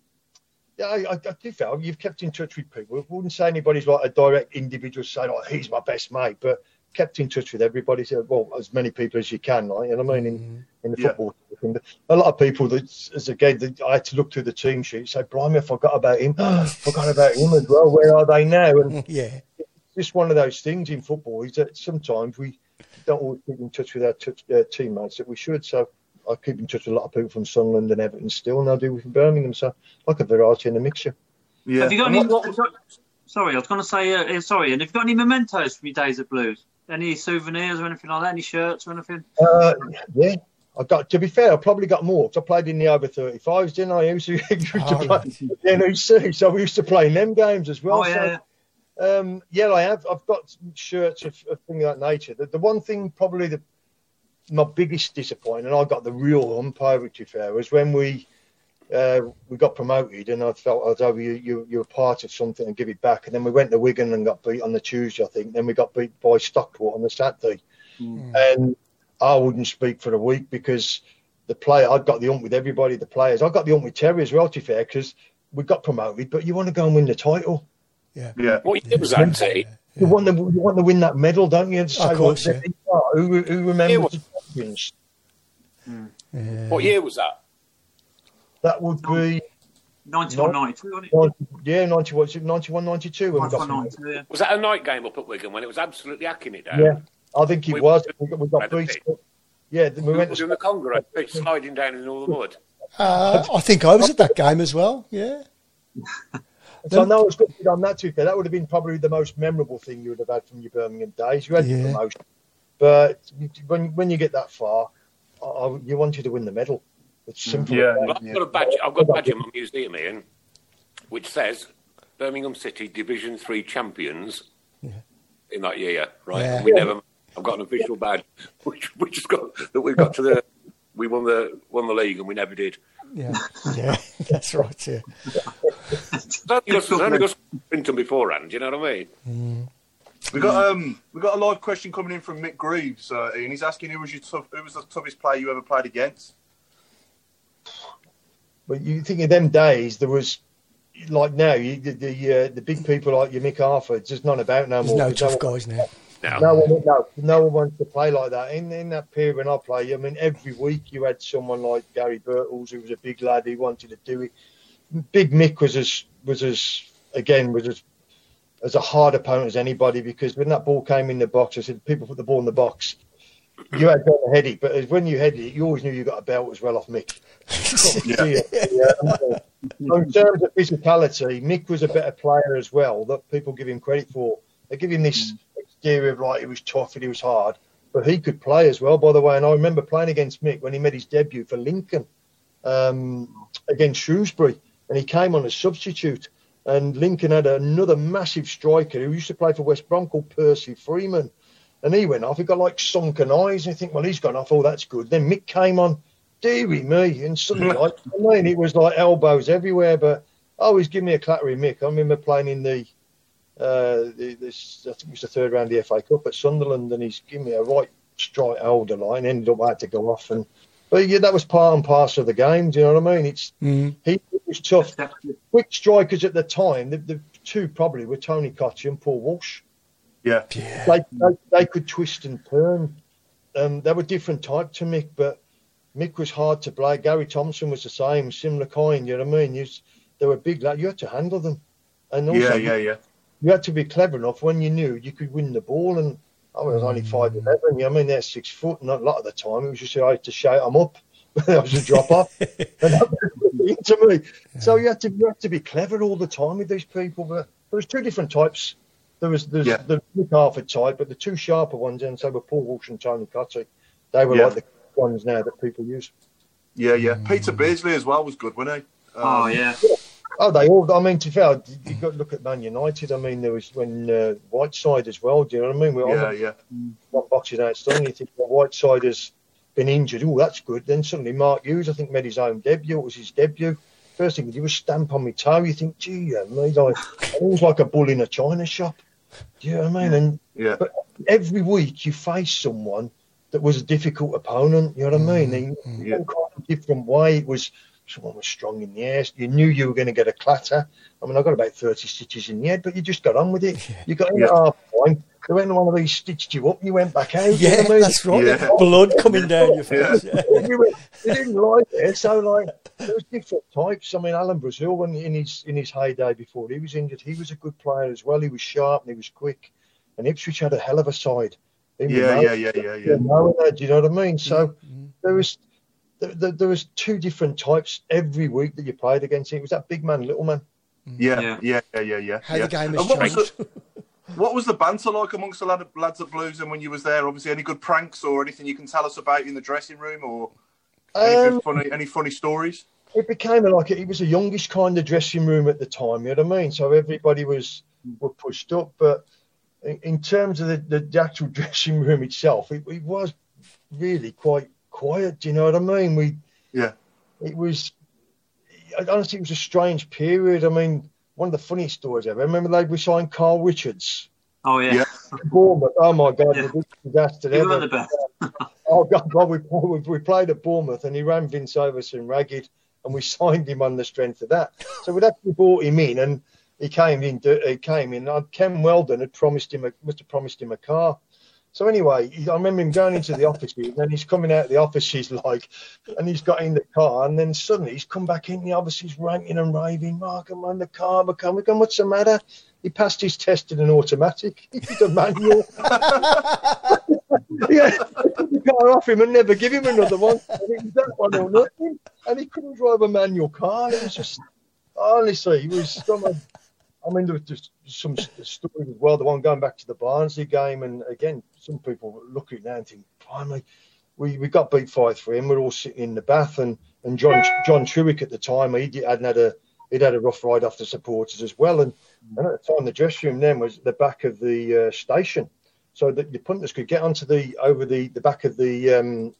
yeah, I, I, I do feel you've kept in touch with people. I wouldn't say anybody's like a direct individual saying, "Oh, he's my best mate," but kept in touch with everybody. So, well, as many people as you can, like you know what I mean in, in the Yeah. football. And a lot of people that, as again, that I had to look through the team sheet. Say, "Blimey, I forgot about him. forgot about him as well. Where are they now?" And Yeah. just one of those things in football is that sometimes we don't always keep in touch with our touch, uh, teammates that we should. So I keep in touch with a lot of people from Sunderland and Everton still, and I do with Birmingham. So like a variety and a mixture. Yeah. Have you got And any? what- what- Sorry, I was going to say. Uh, uh, sorry, and have you got any mementos from your days at Blues? Any souvenirs or anything like that? Any shirts or anything? Uh, yeah. I got to be fair, I probably got more because I played in the over 35s, didn't I? I used to, used to Oh, play right. in NEC, so we used to play in them games as well. oh yeah. So, um, yeah, I have. I've got shirts of, of things of that nature. The, the one thing, probably the my biggest disappointment, and I got the real umpire to be fair, was when we uh, we got promoted, and I felt as though you, you you were part of something and give it back. And then we went to Wigan and got beat on the Tuesday, I think. Then we got beat by Stockport on the Saturday, and I wouldn't speak for a week because the player I got the ump with everybody, the players. I got the ump with Terry as well, to be fair, because we got promoted, but you want to go and win the title. Yeah. What year was that, T? You want to you want to win that medal, don't you? So Of course, what- Who, who remembers Yeah, the champions? What year was that? That would be 91, 92, wasn't it? 90, yeah, 91, 91, 92 when we got 92, yeah. Was that a night game up at Wigan when it was absolutely hacking it down? Yeah, I think it We- was. We got, we got Had beat. Yeah, we We went were to doing the Congo, right? sliding down in all the mud. Uh, I think I was at that game as well. Yeah. So I know I was good on that too. That would have been probably the most memorable thing you would have had from your Birmingham days. You had Yeah. the promotion, but when when you get that far, I, I- you wanted to win the medal. It's simple. Yeah. Well, I've got a badge. I've got a badge in my museum, Ian, which says Birmingham City Division Three champions in that year. Right? Yeah. We never. I've got an official badge, which which has got that we've got to the. We won the won the league and we never did. Yeah. Yeah. That's right. Yeah. It's only because it's only because Brinton beforehand. You know what I mean? We got um we got a live question coming in from Mick Greaves, uh, Ian. He's asking who was your tough, who was the toughest player you ever played against? But you think of them days, there was like now you, the the, uh, the big people like your Mick Harford. It's just not about no There's more. no There's no tough one- guys now. Now, No one, no, no one wants to play like that. In in that period when I played, I mean, every week you had someone like Gary Birtles, who was a big lad who wanted to do it. Big Mick was as was as again was as as a hard opponent as anybody because when that ball came in the box, I said people put the ball in the box. You had to head it, but when you headed it, you always knew you got a belt as well off Mick. Yeah. Yeah. So in terms of physicality, Mick was a better player as well that people give him credit for. They give him this exterior of like he was tough and he was hard, but he could play as well, by the way. And I remember playing against Mick when he made his debut for Lincoln um, against Shrewsbury, and he came on as substitute. And Lincoln had another massive striker who used to play for West Brom called Percy Freeman. And he went off. He got like sunken eyes. And you think, well, he's gone off. Oh, that's good. Then Mick came on, dearie me. And suddenly, like, I mean, it was like elbows everywhere. But oh, he's giving me a clattering Mick. I remember playing in the, uh, the this, I think it was the third round of the FA Cup at Sunderland. And he's given me a right straight elder line. Ended up I had to go off. And But yeah, that was part and parcel of the game. Do you know what I mean? It's Mm. He was tough. Quick strikers at the time, the, the two probably were Tony Cottee and Paul Walsh. Yeah. They, they, they could twist and turn. Um, they were different type to Mick, but Mick was hard to play. Gary Thompson was the same, similar kind. You know what I mean? You, they were big. Like, you had to handle them, and also Yeah, yeah, yeah. you had to be clever enough when you knew you could win the ball. And I was only five eleven. You know what I mean? They're six foot, and a lot of the time it was just I had to shout them up. I was a drop off, and that was into me. So you had to you had to be clever all the time with these people. But there was two different types. There was there's Yeah. the Mick Harford type, but the two sharper ones, and so were Paul Walsh and Tony Cottee. They were Yeah. like the ones now that people use. Yeah, yeah. Peter Beardsley as well was good, wasn't he? Um, Oh yeah. Oh, they all. I mean, to be fair, you got to look at Man United. I mean, there was when uh, Whiteside as well. Do you know what I mean? We're Yeah, on yeah. one boxing out stung. You think well, Whiteside has been injured. Oh, that's good. Then suddenly Mark Hughes, I think, made his own debut. It was his debut. First thing you did was stamp on my toe. You think, gee, yeah, mate, like, it was like a bull in a china shop. Do you know what I mean? And Yeah. but every week you face someone that was a difficult opponent. You know what I mean? Mm-hmm. In Yeah. one kind of different way. It was someone was strong in the air. You knew you were going to get a clatter. I mean, I got about thirty stitches in the head, but you just got on with it. You got in Yeah. Oh, at half time. They went one of these stitched you up. You went back out. you know Yeah, mean? that's right. Yeah. Blood coming down your face. Yeah. you, went, you didn't like it. So like there was different types. I mean, Alan Brazil, when in his in his heyday before he was injured, he was a good player as well. He was sharp and he was quick. And Ipswich had a hell of a side. in Yeah, yeah, yeah, yeah, yeah. remote and that, do you know what I mean? So mm-hmm. there was there, there, there was two different types every week that you played against. It was that big man, little man. Mm-hmm. Yeah, yeah, yeah, yeah, yeah. yeah. How the game has And what was changed. What was the banter like amongst the lad, of lads at Blues and when you was there? Obviously, any good pranks or anything you can tell us about in the dressing room, or Um, funny, any funny stories? it became like it was a youngish kind of dressing room at the time. You know what I mean? So everybody was were pushed up, but in, in terms of the, the, the actual dressing room itself, it, it was really quite quiet. Do you know what I mean? We Yeah. it was honestly it was a strange period. I mean, one of the funniest stories ever. I remember they we signed Carl Richards. Oh yeah. Bournemouth. Oh my God, the biggest disaster He ever. were the best. Oh God, God we, we we played at Bournemouth and he ran Vince Overson ragged, and we signed him on the strength of that. So we'd actually brought him in, and he came in. He came in. uh, Ken Wheldon had promised him, a, must have promised him a car. So anyway, I remember him going into the office, and then he's coming out of the office. He's like, and he's got in the car, and then suddenly he's come back in the office. He's ranting and raving. Mark, I'm on the car. I'm coming. What's the matter? He passed his test in an automatic. He did a manual. yeah, the car off him and never give him another one. That one or nothing. And he couldn't drive a manual car. It was just, honestly, he was some. I mean, there was just some stories as well. The one going back to the Barnsley game, and again, some people look at it now and think, finally, we, we got beat five three, and we're all sitting in the bath, and and John John Trewick at the time, he hadn't had a he'd had a rough ride off the supporters as well, and, and at the time the dressing room then was the back of the uh, station, so that the punters could get onto the over the the back of the um,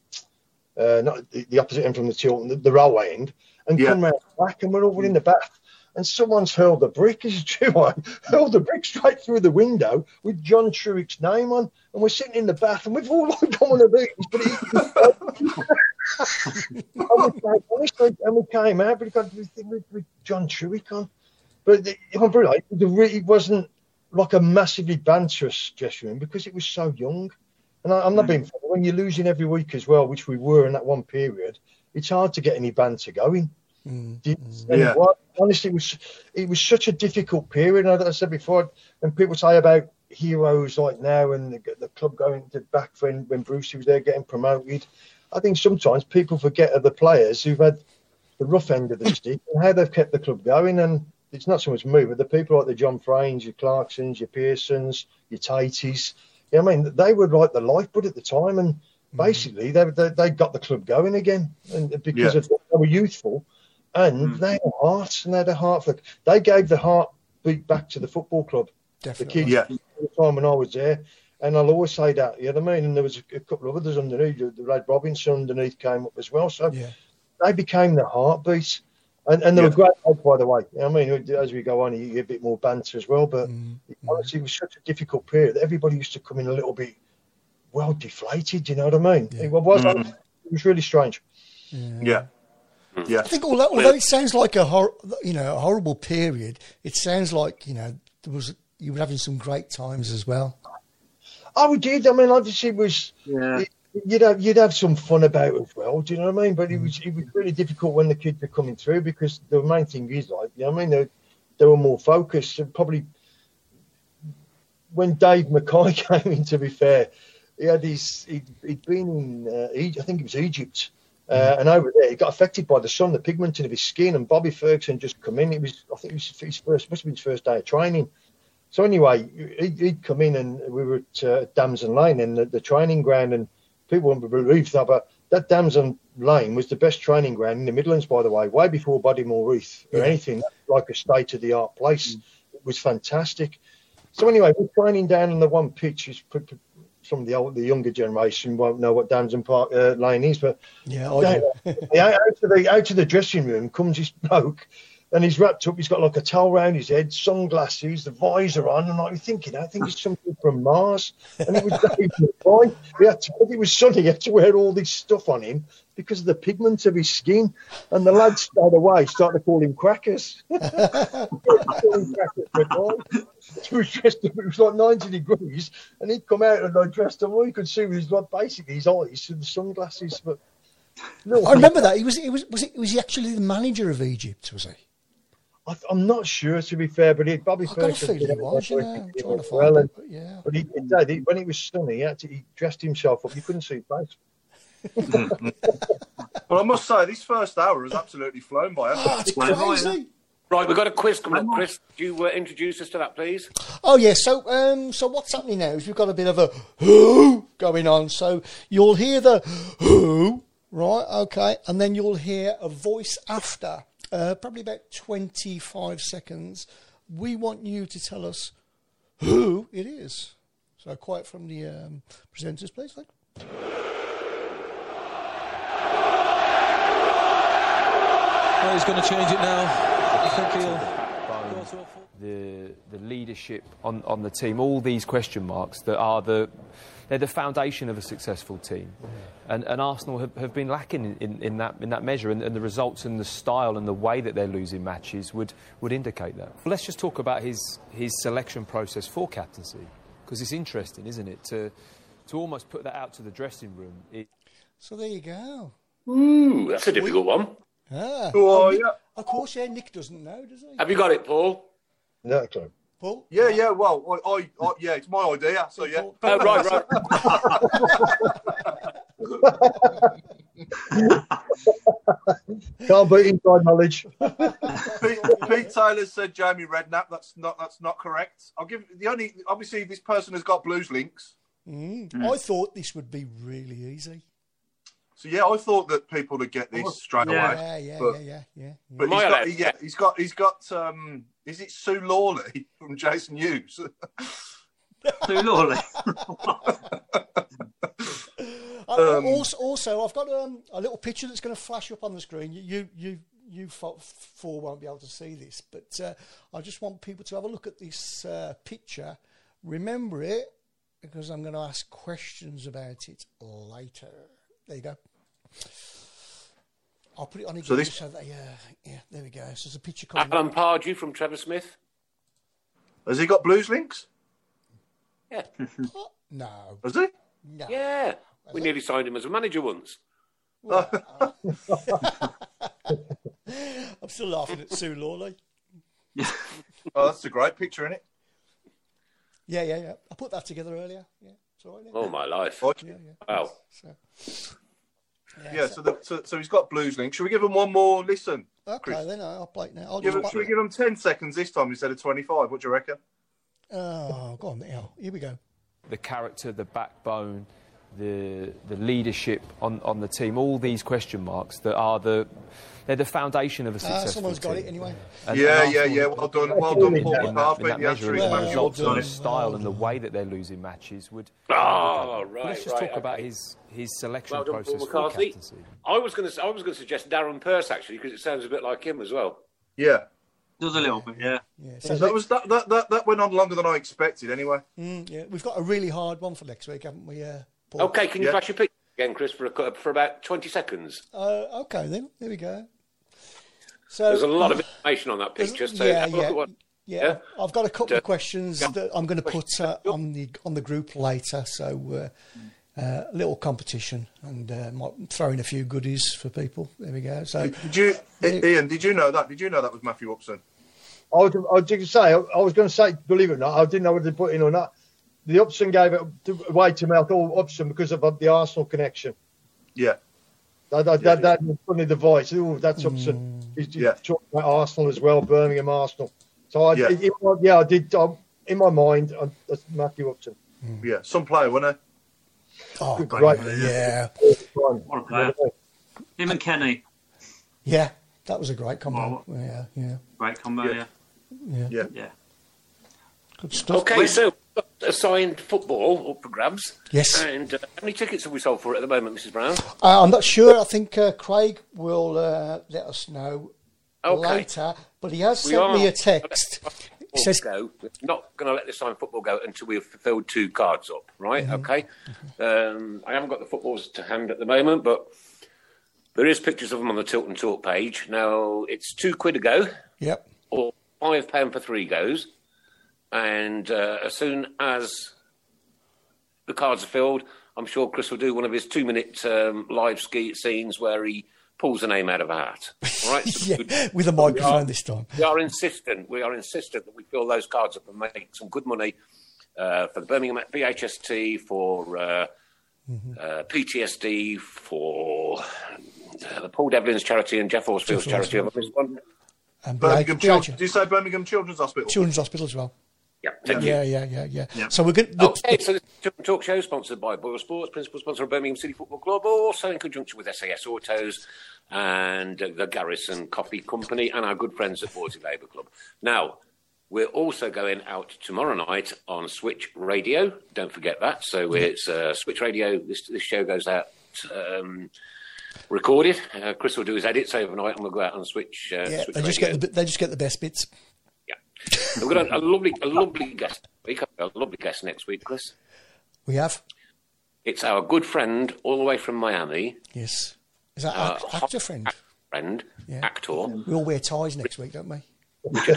uh, not the, the opposite end from the Tilton, the, the railway end, and Yeah. come round back, and we're all in the bath. And someone's hurled a brick, is it true? I hurled a brick straight through the window with John Trewick's name on, and we're sitting in the bath, and we've all gone on these, but he, and, we came, and we came out, but we got with, with, with John Truick on. But the, if I'm honest, it wasn't like a massively banterous dressing room because it was so young. And I, I'm not mm. being funny. When you're losing every week as well, which we were in that one period, it's hard to get any banter going. Mm, mm, mm. And Yeah. what- honestly, it was it was such a difficult period. And I, I said before, when people say about heroes like now and the, the club going to back when when Brucey was there getting promoted, I think sometimes people forget of the players who've had the rough end of the stick and how they've kept the club going. And it's not so much me, but the people like the John Frains, your Clarksons, your Pearsons, your Taties. You know I mean, they were like the lifeblood at the time, and basically they, they they got the club going again, and because Yeah. of they were youthful, and hmm. they had a heart, and they had a heart for. They gave the heartbeat back to the football club. Definitely. The kids, Yeah. the time when I was there, and I'll always say that. You know what I mean? And there was a, a couple of others underneath. The Red Robinson underneath came up as well. So Yeah. they became the heartbeat. And, and they Yeah. were great, lads, by the way. You know what I mean, as we go on, you get a bit more banter as well. But mm-hmm. honestly, it was such a difficult period. Everybody used to come in a little bit well deflated. You know what I mean? It was. Mm. It was really strange. Yeah, yeah. I think although, although it sounds like a hor- you know a horrible period, it sounds like you know there was you were having some great times as well. Oh, we did. I mean, obviously, it was. Yeah. it- You'd have you'd have some fun about it as well. Do you know what I mean? But it was it was really difficult when the kids were coming through because the main thing is like you know what I mean they, they were more focused and probably when Dave Mackay came in. To be fair, he had his he'd, he'd been in uh, I think it was Egypt. Uh, and over there, he got affected by the sun, the pigment of his skin, and Bobby Ferguson just come in. It was, I think, it was his first, must have been his first day of training. So anyway, he'd, he'd come in and we were at uh, Damson Lane in the, the training ground, and people wouldn't believe that, but that Damson Lane was the best training ground in the Midlands, by the way, way before Bodymoor Heath or anything like a state of the art place. It was fantastic. So anyway, we're training down on the one pitch. P- some of the old, the younger generation won't know what Damson Park uh, Lane is, but Yeah, I do. yeah, out of the out to the dressing room comes this bloke, and he's wrapped up. He's got like a towel round his head, sunglasses, the visor on, and I'm thinking, I think it's something from Mars. And it was Mackay. We had to, it was sunny. He had to wear all this stuff on him because of the pigment of his skin. And the lads straight away started to call him crackers. Call him Crackers Mackay. He was dressed up, it was like 90 degrees, and he'd come out and I dressed him. All you could see was like, basically his eyes and the sunglasses. But no, I remember that he was he was was he, was he actually the manager of Egypt? Was he? I, I'm not sure to be fair, but it Bobby I've got a Ferguson feeling did he was, everything you know, trying to find well, it, and- but yeah. But he, he did. He, when it was sunny, he, had to, he dressed himself up. You couldn't see his face. But I must say, this first hour has absolutely flown by. Oh, it's crazy. Right, we've got a quiz coming up, Chris. Do you uh, introduce us to that, please? Oh yeah, so um, so what's happening now is we've got a bit of a who going on. So you'll hear the who, right? Okay, and then you'll hear a voice after, uh, probably about twenty-five seconds. We want you to tell us who it is. So quiet from the um, presenters, please. Thank Oh, he's going to change it now. I think he'll. The the leadership on, on the team, all these question marks that are the they're the foundation of a successful team, and, and Arsenal have, have been lacking in, in, in that in that measure, and, and the results and the style and the way that they're losing matches would, would indicate that. Well, let's just talk about his his selection process for captaincy, because it's interesting, isn't it, to to almost put that out to the dressing room. It, So there you go. Ooh, that's a difficult one. Ah, Oh, oh, Nick- yeah. Of course, yeah. Nick doesn't know, does he? Have you got it, Paul? No, clue. Paul? Yeah, yeah. Well, I, I, I, yeah, it's my idea. So yeah. Oh, right, right. Can't beat inside knowledge. Pete, Pete Taylor said Jamie Redknapp. That's not. That's not correct. I'll give the only. Obviously, this person has got blues links. Mm. I thought this would be really easy. So yeah, I thought that people would get this straight Yeah, away. yeah, yeah, but, yeah, yeah, yeah. But he's got, he, yeah, he's got. He's got. Um, is it Sue Lawley from Jason Hughes? Sue Lawley. Uh, Um, also, also, I've got um, a little picture that's going to flash up on the screen. You, you, you, you four won't be able to see this, but uh, I just want people to have a look at this uh, picture. Remember it because I'm going to ask questions about it later. There you go. I'll put it on again So this- so that, yeah, yeah, there we go. So there's a picture coming. Alan Pardew from Trevor Smith. Has he got blues links? Yeah. No. Has he? No. Yeah. We nearly signed him as a manager once. Uh, I'm still laughing at Sue Lawley. Oh, that's a great picture, isn't it? Yeah, yeah, yeah. I put that together earlier. Yeah, it's all right. yeah. Oh, my life. Oh, Yeah, yeah. Wow. So, Yeah. So, the, so, so he's got blues Link. Should we give him one more listen? okay, Chris? then I'll play it now. I'll Give just him, should we give him ten seconds this time instead of twenty-five? What do you reckon? Oh, go on now. Here we go. the character, the backbone, the the leadership on, on the team, all these question marks that are the they're the foundation of a Ah, successful someone's got it anyway. And- Yeah, and yeah, Arsenal yeah. Well done, well done, Paul in that, McCarthy. in that The measure, answer is and the Matthew results and the Upson. style and the way that they're losing matches would. Oh, But right. Let's just right, talk about his his selection Well done, Paul process for McCarthy. captaincy. I was going to. I was going to suggest Darren Purse actually because it sounds a bit like him as well. Yeah. Does a little bit, yeah. Yeah, So so that was that, that that that went on longer than I expected. Anyway. mm, yeah, we've got a really hard one for next week, haven't we? Uh, Paul? Okay, can you Yeah. flash your picture again, Chris, for a, for about twenty seconds? Uh, okay, then. There we go. So There's a lot of information on that picture. So yeah, have a look yeah, what. yeah. Yeah. I've got a couple Yeah. of questions that I'm going to put uh, on the on the group later. So uh, uh, a little competition and uh, might throw in a few goodies for people. There we go. So Did you, Ian? Did you know that? Did you know that was Matthew Upson? I was, I was going to say, I, I was going to say, believe it or not, I didn't know whether to put in or not. The Upson gave it away to me. I thought Upson because of uh, the Arsenal connection. Yeah. That, that, that, that funny the voice. Oh, that's Upson. Mm. He's, he's Yeah. talking about Arsenal as well, Birmingham Arsenal. So I, Yeah. yeah, yeah I did. Um, in my mind, I, that's Matthew Upson. Mm. Yeah. Some player, wasn't he? oh, Good, great. right. yeah, What a player. Him and Kenny. yeah, that was a great combo. Wow. Yeah, yeah, Great combo, Yeah. yeah. yeah. Yeah. Yeah. Good stuff. Okay, so assigned football up for grabs. Yes. And uh, how many tickets have we sold for it at the moment, Mrs. Brown? Uh, I'm not sure. I think uh, Craig will uh, let us know Okay. later. But he has We sent me a text. He says, go. We're not going to let this signed football go until we've fulfilled two cards up, right? Okay. Um, I haven't got the footballs to hand at the moment, but there is pictures of them on the Tilton Talk page. Now it's two quid a go, "Yep, or five pound for three goes, and uh, as soon as the cards are filled, I'm sure Chris will do one of his two-minute um, live ski scenes where he pulls a name out of a hat. All right? So yeah, with a we microphone are- this time. We are insistent. We are insistent that we fill those cards up and make some good money uh, for the Birmingham BHST, for uh, uh, PTSD, for uh, the Paul Devlin's charity and Geoff Horsfield's Jeff charity. Have missed one? And Birmingham BH Children. Do you say Birmingham Children's Hospital? Children's Hospital as well. Yeah, thank you. Yeah, yeah, yeah, yeah. Yeah. So we're going. Okay, so this talk show sponsored by Boyle Sports, principal sponsor of Birmingham City Football Club, also in conjunction with SAS Autos and the Garrison Coffee Company and our good friends at Worsley Labour Club. Now, we're also going out tomorrow night on Switch Radio. Don't forget that. So it's uh, Switch Radio. This, this show goes out um, recorded. Uh, Chris will do his edits overnight, and we'll go out on Switch. Uh, yeah, Switch they just Radio. get the they just get the best bits. We've got a, a lovely, a lovely guest. Got a lovely guest next week, Chris. We have It's our good friend all the way from Miami. yes. Is that Uh, act, actor friend? friend, Yeah. actor. We all wear ties next week, don't we? Now,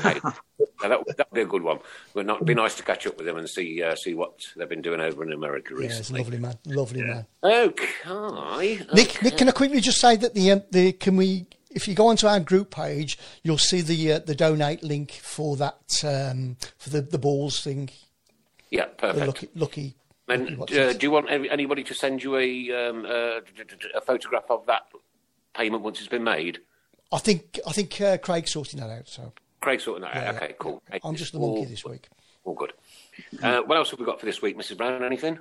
that that'd be a good one. Would not be nice to catch up with them and see uh, see what they've been doing over in America Yeah, it's recently. lovely man, lovely man. Okay. Nick, Nick, can I quickly just say that the um, the can we if you go onto our group page, you'll see the uh, the donate link for that um, for the the balls thing. Yeah, The perfect. lucky lucky. And uh, do you want anybody to send you a um, uh, a photograph of that payment once it's been made? I think I think uh, Craig's sorting that out. So Craig sorting that out. Yeah, Okay, cool. I'm just the All- monkey this week. All good. Uh, what else have we got for this week, Mrs. Brown? Anything?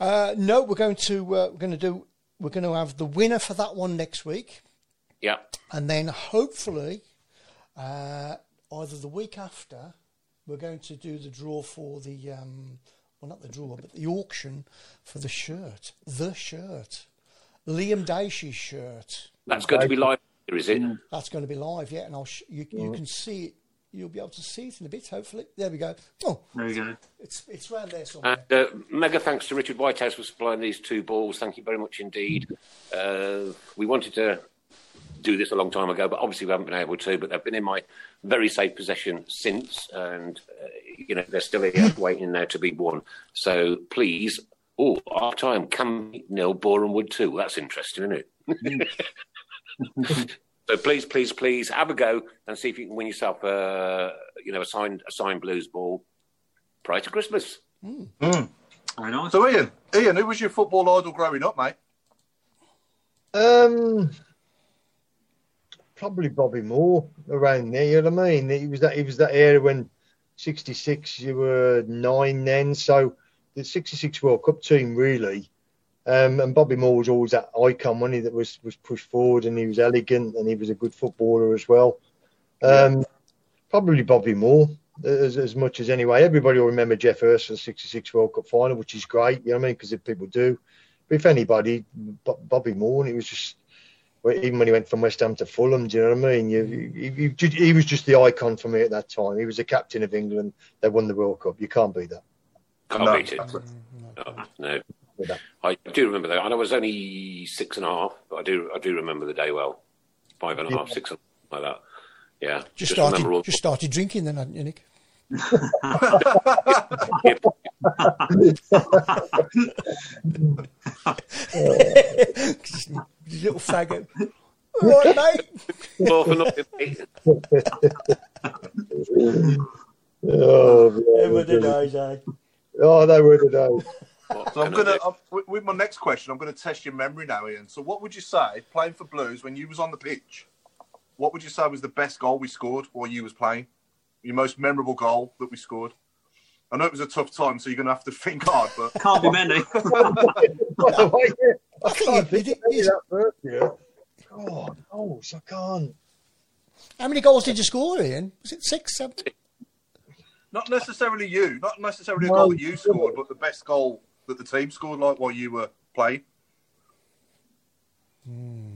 Uh, no, we're going to uh, we're going to do we're going to have the winner for that one next week, Yeah. and then hopefully uh, either the week after we're going to do the draw for the um, well not the draw but the auction for the shirt, the shirt, Liam Dacey's shirt. That's going to be live here, is it? That's going to be live, yeah, and I'll sh- you you can see it. You'll be able to see it in a bit, hopefully. There we go. Oh, There you go. it's it's round there somewhere. And uh, mega thanks to Richard Whitehouse for supplying these two balls. Thank you very much indeed. Uh, we wanted to do this a long time ago, but obviously we haven't been able to. But they've been in my very safe possession since, and uh, you know they're still here waiting now to be won. So please, oh, half time, Cam nil, Boreham Wood two. That's interesting, isn't it? So please, please, please have a go and see if you can win yourself, a you know, a signed a signed blues ball prior to Christmas. Mm. Very nice. So Ian, Ian, who was your football idol growing up, mate? Um, probably Bobby Moore around there. You know what I mean? He was that. He was that era when '66 you were nine then. So the '66 World Cup team really. Um, and Bobby Moore was always that icon, wasn't he? That was was pushed forward, and he was elegant, and he was a good footballer as well. Um, Probably Bobby Moore as, as much as anyway. Everybody will remember Geoff Hurst for the '66 World Cup final, which is great. You know what I mean? Because if people do. But if anybody, Bo- Bobby Moore, and it was just even when he went from West Ham to Fulham, do you know what I mean? You, you, you, you- he was just the icon for me at that time. He was the captain of England. They won the World Cup. You can't beat that. Can't No. beat it. No, no. I do remember that. And I was only six and a half, but I do I do remember the day well. Five and a half, six and like that. Yeah. Just, remember started all just started drinking then, hadn't you, Nick? You little faggot. All right, mate. Well, for nothing, mate. Oh, Them were the days, eh? oh, they were the days. So I'm gonna I'm, with- with my next question. I'm gonna test your memory now, Ian. So what would you say playing for Blues when you was on the pitch? What would you say was the best goal we scored while you was playing? Your most memorable goal that we scored? I know it was a tough time, so you're gonna have to think hard. But Can't be many. By the way, yeah, I I think can't it- think it- of any it's- that first year. God, oh, goals, I can't. How many goals did you score, Ian? Was it six, seven? not necessarily you, not necessarily a No. goal that you scored, but the best goal that the team scored, like while you were playing. Hmm.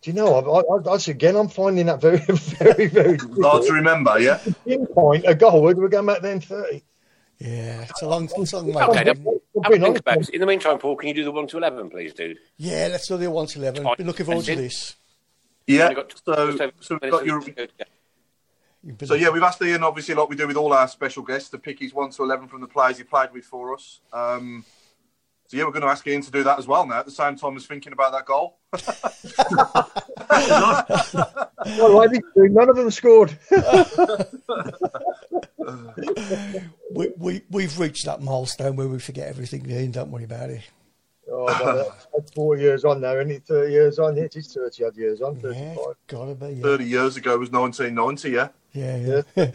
Do you know? I, I, that's again. I'm finding that very, very, very Hard to remember, yeah. Pinpoint a goal. We're going back then thirty. Yeah, it's a long, it's a long way. Okay, back. then. I've a think about it. In the meantime, Paul, can you do the one to eleven, please, dude? Yeah, let's do the one to eleven. Been looking forward to this. Yeah. So, so we've got your to go. You've been- So yeah, we've asked Ian, obviously, like we do with all our special guests, to pick his one to eleven from the players he played with for us. Um, So yeah, we're going to ask Ian to do that as well now. At the same time as thinking about that goal. well, I didn't do. None of them scored. we, we, we've reached that milestone where we forget everything, Ian. Don't worry about it. Oh, well, that's four years on now, and it 30 years on. It is 30 odd years on. 35. Yeah, gotta be. Yeah. 30 years ago was 1990, yeah? Yeah, yeah.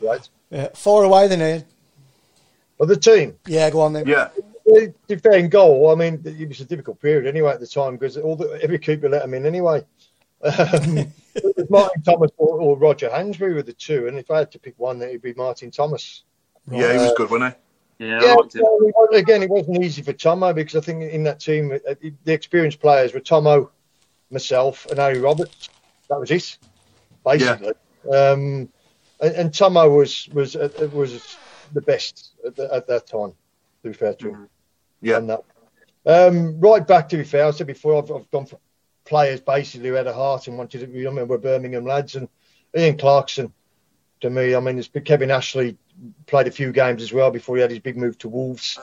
right. yeah. Far away then, Ian. Of the team? Yeah, go on then. Yeah. The defending goal, I mean, it was a difficult period anyway at the time because all the, every keeper let him in anyway. Um, Martin Thomas or, or Roger Hansbury were the two, and if I had to pick one, it would be Martin Thomas. Yeah, he was good, wasn't he? Yeah, Yeah, I liked it. well, it was- again, it wasn't easy for Tomo because I think in that team, uh, the experienced players were Tomo, myself, and Harry Roberts. That was it, basically. Um, and, and Tomo was was uh, was the best at, the, at that time. To be fair to him, Yeah. That. Um, right back to be fair, I said before, I've, I've gone for players basically who had a heart and wanted to. I mean, we're Birmingham lads, and Ian Clarkson. To me, I mean, it's Kevin Ashley played a few games as well before he had his big move to Wolves.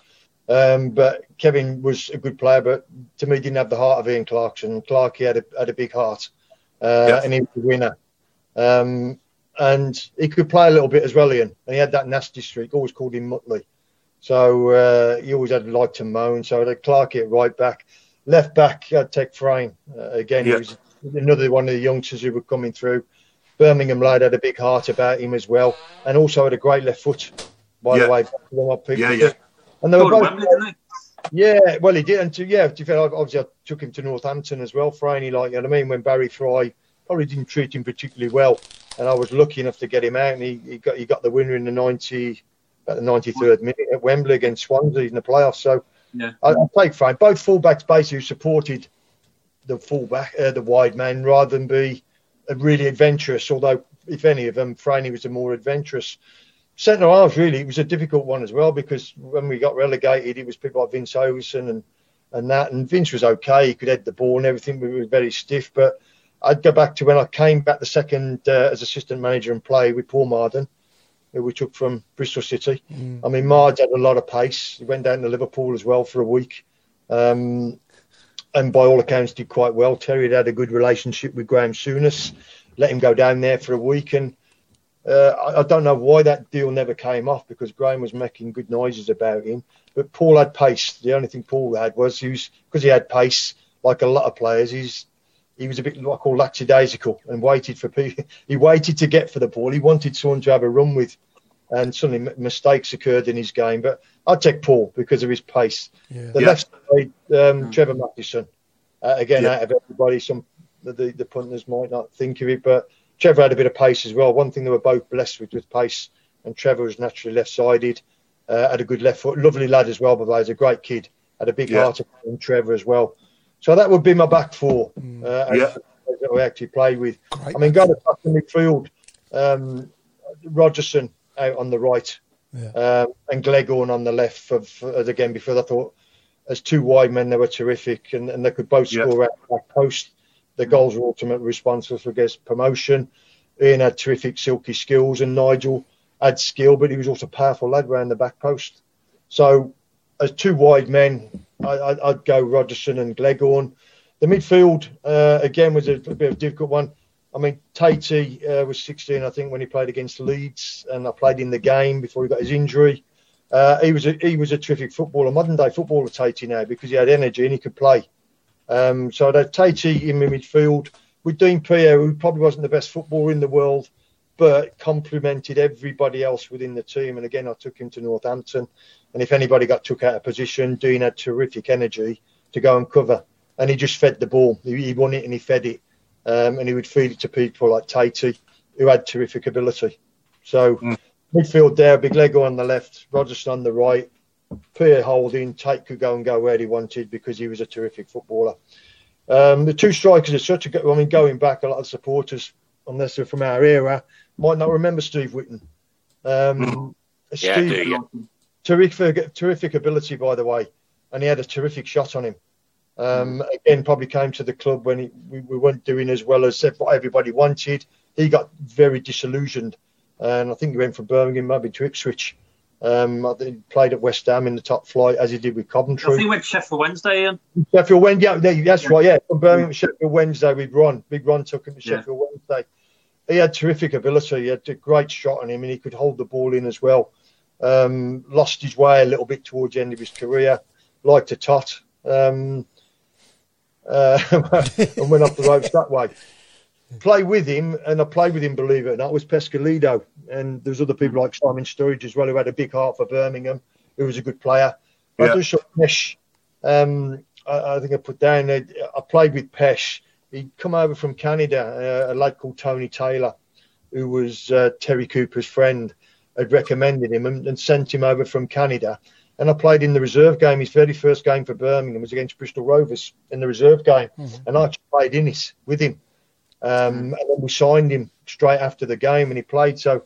Um, but Kevin was a good player, but to me, didn't have the heart of Ian Clarkson. Clark, he had a, had a big heart, uh, Yeah. and he was a winner. Um, and he could play a little bit as well, Ian. And he had that nasty streak, always called him Mutley. So uh, he always had like to moan. So the Clark hit right back. Left back, I'd take Frain. Uh, again, Yeah. he was another one of the youngsters who were coming through. Birmingham lad had a big heart about him as well, and also had a great left foot. By Yeah. the way, back to them up people Yeah, did. yeah. And they were both, at Wembley, didn't he? yeah, well, he did. And to, yeah, to be fair, obviously, I took him to Northampton as well, Franey, like, you know what I mean? When Barry Fry probably didn't treat him particularly well. And I was lucky enough to get him out, and he, he got he got the winner in the 90, about the 93rd minute at Wembley against Swansea in the playoffs. So Yeah. I, I take Frain. Both fullbacks basically supported the fullback, uh, the wide man, rather than be really adventurous. Although, if any of them, Franey was the more adventurous. Centre halves, really, it was a difficult one as well because when we got relegated, it was people like Vince Overson and, and that. And Vince was okay; he could head the ball and everything. We were very stiff. But I'd go back to when I came back the second uh, as assistant manager and play with Paul Mardon, who we took from Bristol City. I mean, Marge had a lot of pace. He went down to Liverpool as well for a week. Um, and by all accounts did quite well. Terry had had a good relationship with Graham Souness, let him go down there for a week, and uh, I, I don't know why that deal never came off because Graham was making good noises about him. But Paul had pace. The only thing Paul had was he was because he had pace, like a lot of players. He's he was a bit what I call lackadaisical and waited for people. He waited to get for the ball. He wanted someone to have a run with, and suddenly mistakes occurred in his game. But I'd take Paul because of his pace. Yeah. The Yeah. left side, um, Trevor Matthewson. Uh, again, Yeah. out of everybody, some the, the, the punters might not think of it, but Trevor had a bit of pace as well. One thing they were both blessed with was pace, and Trevor was naturally left-sided. Uh, had a good left foot, lovely lad as well. But he's a great kid. Had a big Yeah. heart on Trevor as well. So that would be my back four. Uh, Yeah. that we actually play with. Great I mean, going back to midfield, um, Rodgerson out on the right, Yeah. um, and Gleghorn on the left. For, for, as again, before I thought, as two wide men, they were terrific, and, and they could both Yeah. score out the back post. The goals were ultimately responsible for his promotion. Ian had terrific silky skills, and Nigel had skill, but he was also a powerful lad around the back post. So, as two wide men, I, I, I'd go Rodgerson and Gleghorn. The midfield uh, again was a, a bit of a difficult one. I mean, Tatey uh, was 16, I think, when he played against Leeds, and I played in the game before he got his injury. Uh, he was a, he was a terrific footballer, modern day footballer, Tatey now because he had energy and he could play. Um, so I'd have Tatey in the midfield with Dean Peer, who probably wasn't the best footballer in the world, but complemented everybody else within the team. And again, I took him to Northampton, and if anybody got took out of position, Dean had terrific energy to go and cover, and he just fed the ball. He, he won it and he fed it, um, and he would feed it to people like Tatey, who had terrific ability. So midfield there, big Lego on the left, Rodgerson on the right, Peer holding, Tait could go and go where he wanted because he was a terrific footballer. Um, the two strikers are such a good. I mean, going back, a lot of supporters, unless they're from our era, might not remember Steve Whitton. Um, Yeah, do you? terrific, terrific ability, by the way, and he had a terrific shot on him. Um, again, probably came to the club when he, we, we weren't doing as well as what everybody wanted. He got very disillusioned, and I think he went from Birmingham maybe to Ipswich. Um, I think he played at West Ham in the top flight as he did with Coventry. I think he went to Sheffield Wednesday, Ian. Sheffield Wednesday, yeah, yeah, that's right, yeah. From Birmingham to Sheffield Wednesday with Ron. Big Ron took him to Yeah. Sheffield Wednesday. He had terrific ability. He had a great shot on him and he could hold the ball in as well. Um, lost his way a little bit towards the end of his career. Liked to tot. Um, uh, and went off the ropes that way. Play with him, and I played with him, believe it or not, was Peschisolido. And there's other people like Simon Sturridge as well, who had a big heart for Birmingham, who was a good player. I Yeah. just saw Pesh. Um, I, I think I put down. I, I played with Pesh. He'd come over from Canada, uh, a lad called Tony Taylor, who was uh, Terry Cooper's friend, had recommended him and, and sent him over from Canada. And I played in the reserve game. His very first game for Birmingham was against Bristol Rovers in the reserve game, and I played in it with him. Um, and then we signed him straight after the game, and he played. So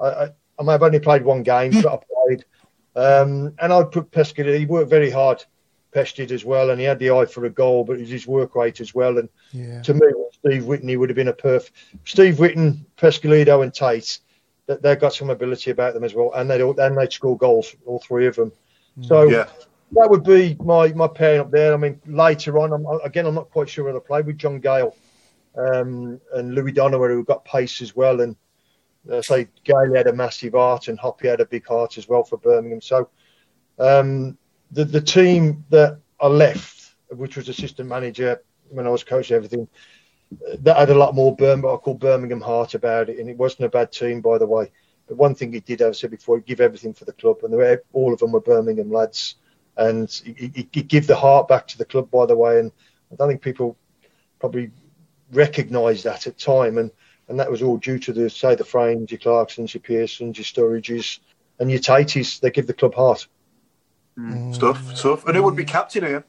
I, I, I may have only played one game, but I played. Um, and I'd put Pesca. He worked very hard. Pesh did as well, and he had the eye for a goal, but it was his work rate as well. And Yeah. to me, Steve Whitney would have been a perf. Steve Whitton, Peschisolido, and Tait. That they've got some ability about them as well, and they and they score goals, all three of them. So Yeah. that would be my my pairing up there. I mean, later on, I'm, again, I'm not quite sure whether I played with John Gayle um, and Louie Donowa, who got pace as well. And uh, say Gayle had a massive heart, and Hoppy had a big heart as well for Birmingham. So um, the the team that I left, which was assistant manager when I was coaching everything, uh, that had a lot more Birmingham, I call Birmingham heart about it, and it wasn't a bad team, by the way. But one thing he did, as I said before, he give everything for the club, and they were, all of them were Birmingham lads, and he, he, he give the heart back to the club, by the way. And I don't think people probably recognised that at time, and and that was all due to the say the Frains, your Clarksons, your Pearsons, your Sturridges, and your Taties. They give the club heart. Mm. Stuff, stuff. And who would be mm. captain here?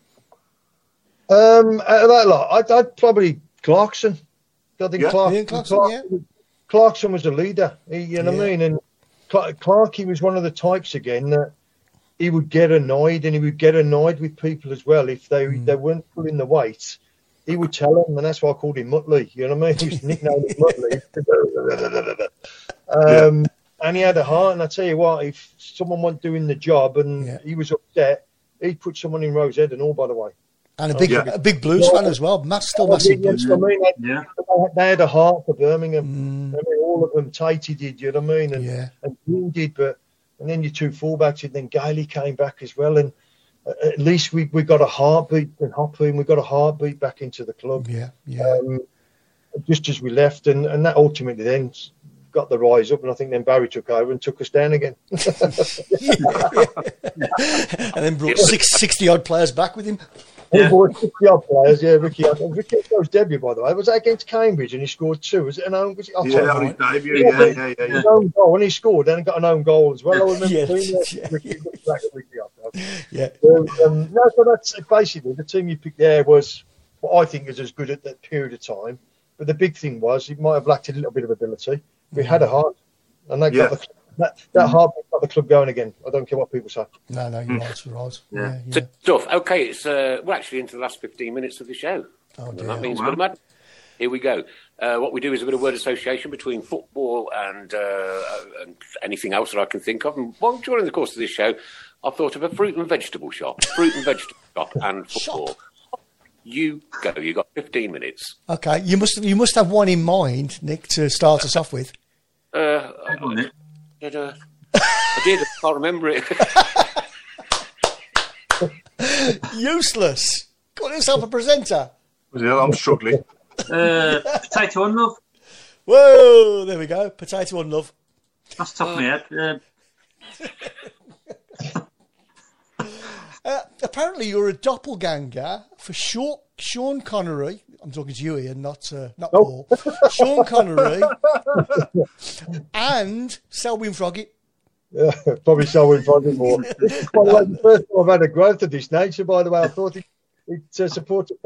Um, out of that lot, I'd, I'd probably Clarkson. I think Yeah. Clark, Ian Clarkson, Clark- Clarkson was a leader. He, you know what I mean? And Cla- Clark, he was one of the types again that he would get annoyed, and he would get annoyed with people as well if they Hmm. they weren't pulling the weight. He would tell them, and that's why I called him Mutley. You know what I mean? Nickname was Mutley. um, And he had a heart. And I tell you what, if someone wasn't doing the job and Yeah. he was upset, he'd put someone in Rose Head and all, by the way. And a big, Yeah. a big blues fan as well. Mass, still massive Yeah, blues I mean, they, Yeah. they had a heart for Birmingham. I mean, all of them. Tatey did, you know what I mean? And, Yeah. and Dean did, but and then your two fullbacks, and then Gailey came back as well. And uh, at least we, we got a heartbeat and Hoppy, and we got a heartbeat back into the club. Yeah, yeah. Um, just as we left, and, and that ultimately then got the rise up, and I think then Barry took over and took us down again. and then brought six, 60 odd players back with him. He bought 50 odd players, yeah. Ricky, Ricky O's debut, by the way, was that against Cambridge, and he scored two. Was it an own? Was it, oh, Yeah, sorry, on his right. debut. Yeah, yeah, yeah. yeah. His own goal, and he scored, and he got an own goal as well. I remember Yeah, seeing that. yeah, Ricky, looked back at Ricky Otto. Yeah. So, um, no, so that's basically the team you picked there was what I think is as good at that period of time. But the big thing was it might have lacked a little bit of ability. We had a heart, and that Yeah. got the, that, that heart got the club going again. I don't care what people say. No, no, you're right, you're right. Yeah, Yeah. yeah. So, stuff. Okay, it's uh, we're actually into the last 15 minutes of the show. Oh, dear. that means Oh, a bit of wow. mad. Here we go. Uh, what we do is a bit of word association between football and, uh, and anything else that I can think of. And well, during the course of this show, I've thought of a fruit and vegetable shop, fruit and vegetable shop, and football. You go. You got 15 minutes. Okay, you must you must have one in mind, Nick, to start us off with. Uh, Hang on, Nick. Did, uh, I did. I can't remember it. Useless. Got yourself a presenter. Yeah, I'm struggling. Uh, potato and love. Whoa, there we go. Potato on love. That's top of my head. Uh, Uh, apparently, you're a doppelganger for Sean, Sean Connery. I'm talking to you, Ian, not uh, not Paul. Sean Connery and Selwyn Froggy. Yeah, probably in front more. By the way, the first time I've had a growth of this nature, by the way. I thought it, it uh, supported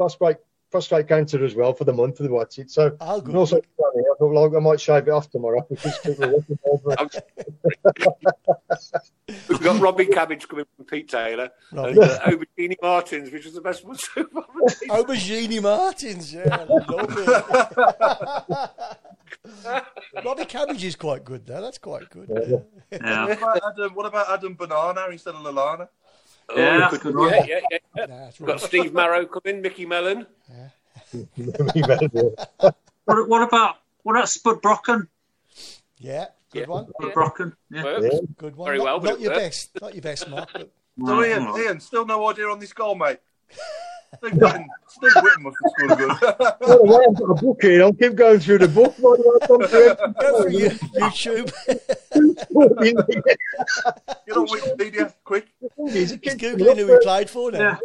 prostate, prostate cancer as well for the month of the watch it. So, Oh, good. and also, funny, I thought like, I might shave it off tomorrow because people are looking over it. We've got Robbie Cabbage coming from Pete Taylor Robbie. and uh, Aubergine Martins, which was the best one so far. Aubergine Martins, yeah, love it. Robbie Cabbage is quite good though. That's quite good. What about Adam, what about Adam Banana instead of Lallana? Oh, Yeah, we that's a could- good one. Yeah, yeah, yeah. Nah, We've got. Steve Marrow coming, Mickey Mellon. What, what about what about Spud Brocken? Yeah, good Yeah. one. Spud Brocken. Yeah. Works. Good one. Very not, well, but not your worked. best. Not your best, Mark. But So Ian, Ian, still no idea on this goal, mate. Steve Whitton, Steve Whitton must have scored a. Oh, well, I've got a book here. I'll keep going through the book. Why do I come through go you, YouTube. Get on Wikipedia, quick. He's googling who he played for now. Yeah.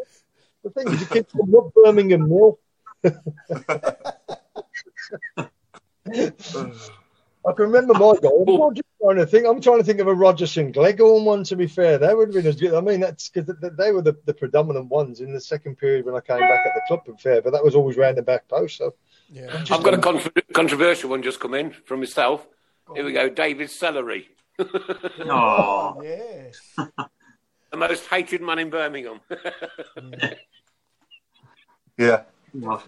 The thing is, a kid from Birmingham Mill. I can remember my goal. I'm just trying to think. I'm trying to think of a Rodgerson Gleghorn one. To be fair, that would have been as good. I mean, that's because they were the, the predominant ones in the second period when I came back at the club. And fair, but that was always round the back post. So Yeah. I've got a con- controversial one just come in from myself. Here we go, David Celery, Oh, Yes. the most hated man in Birmingham. Yeah. Oh.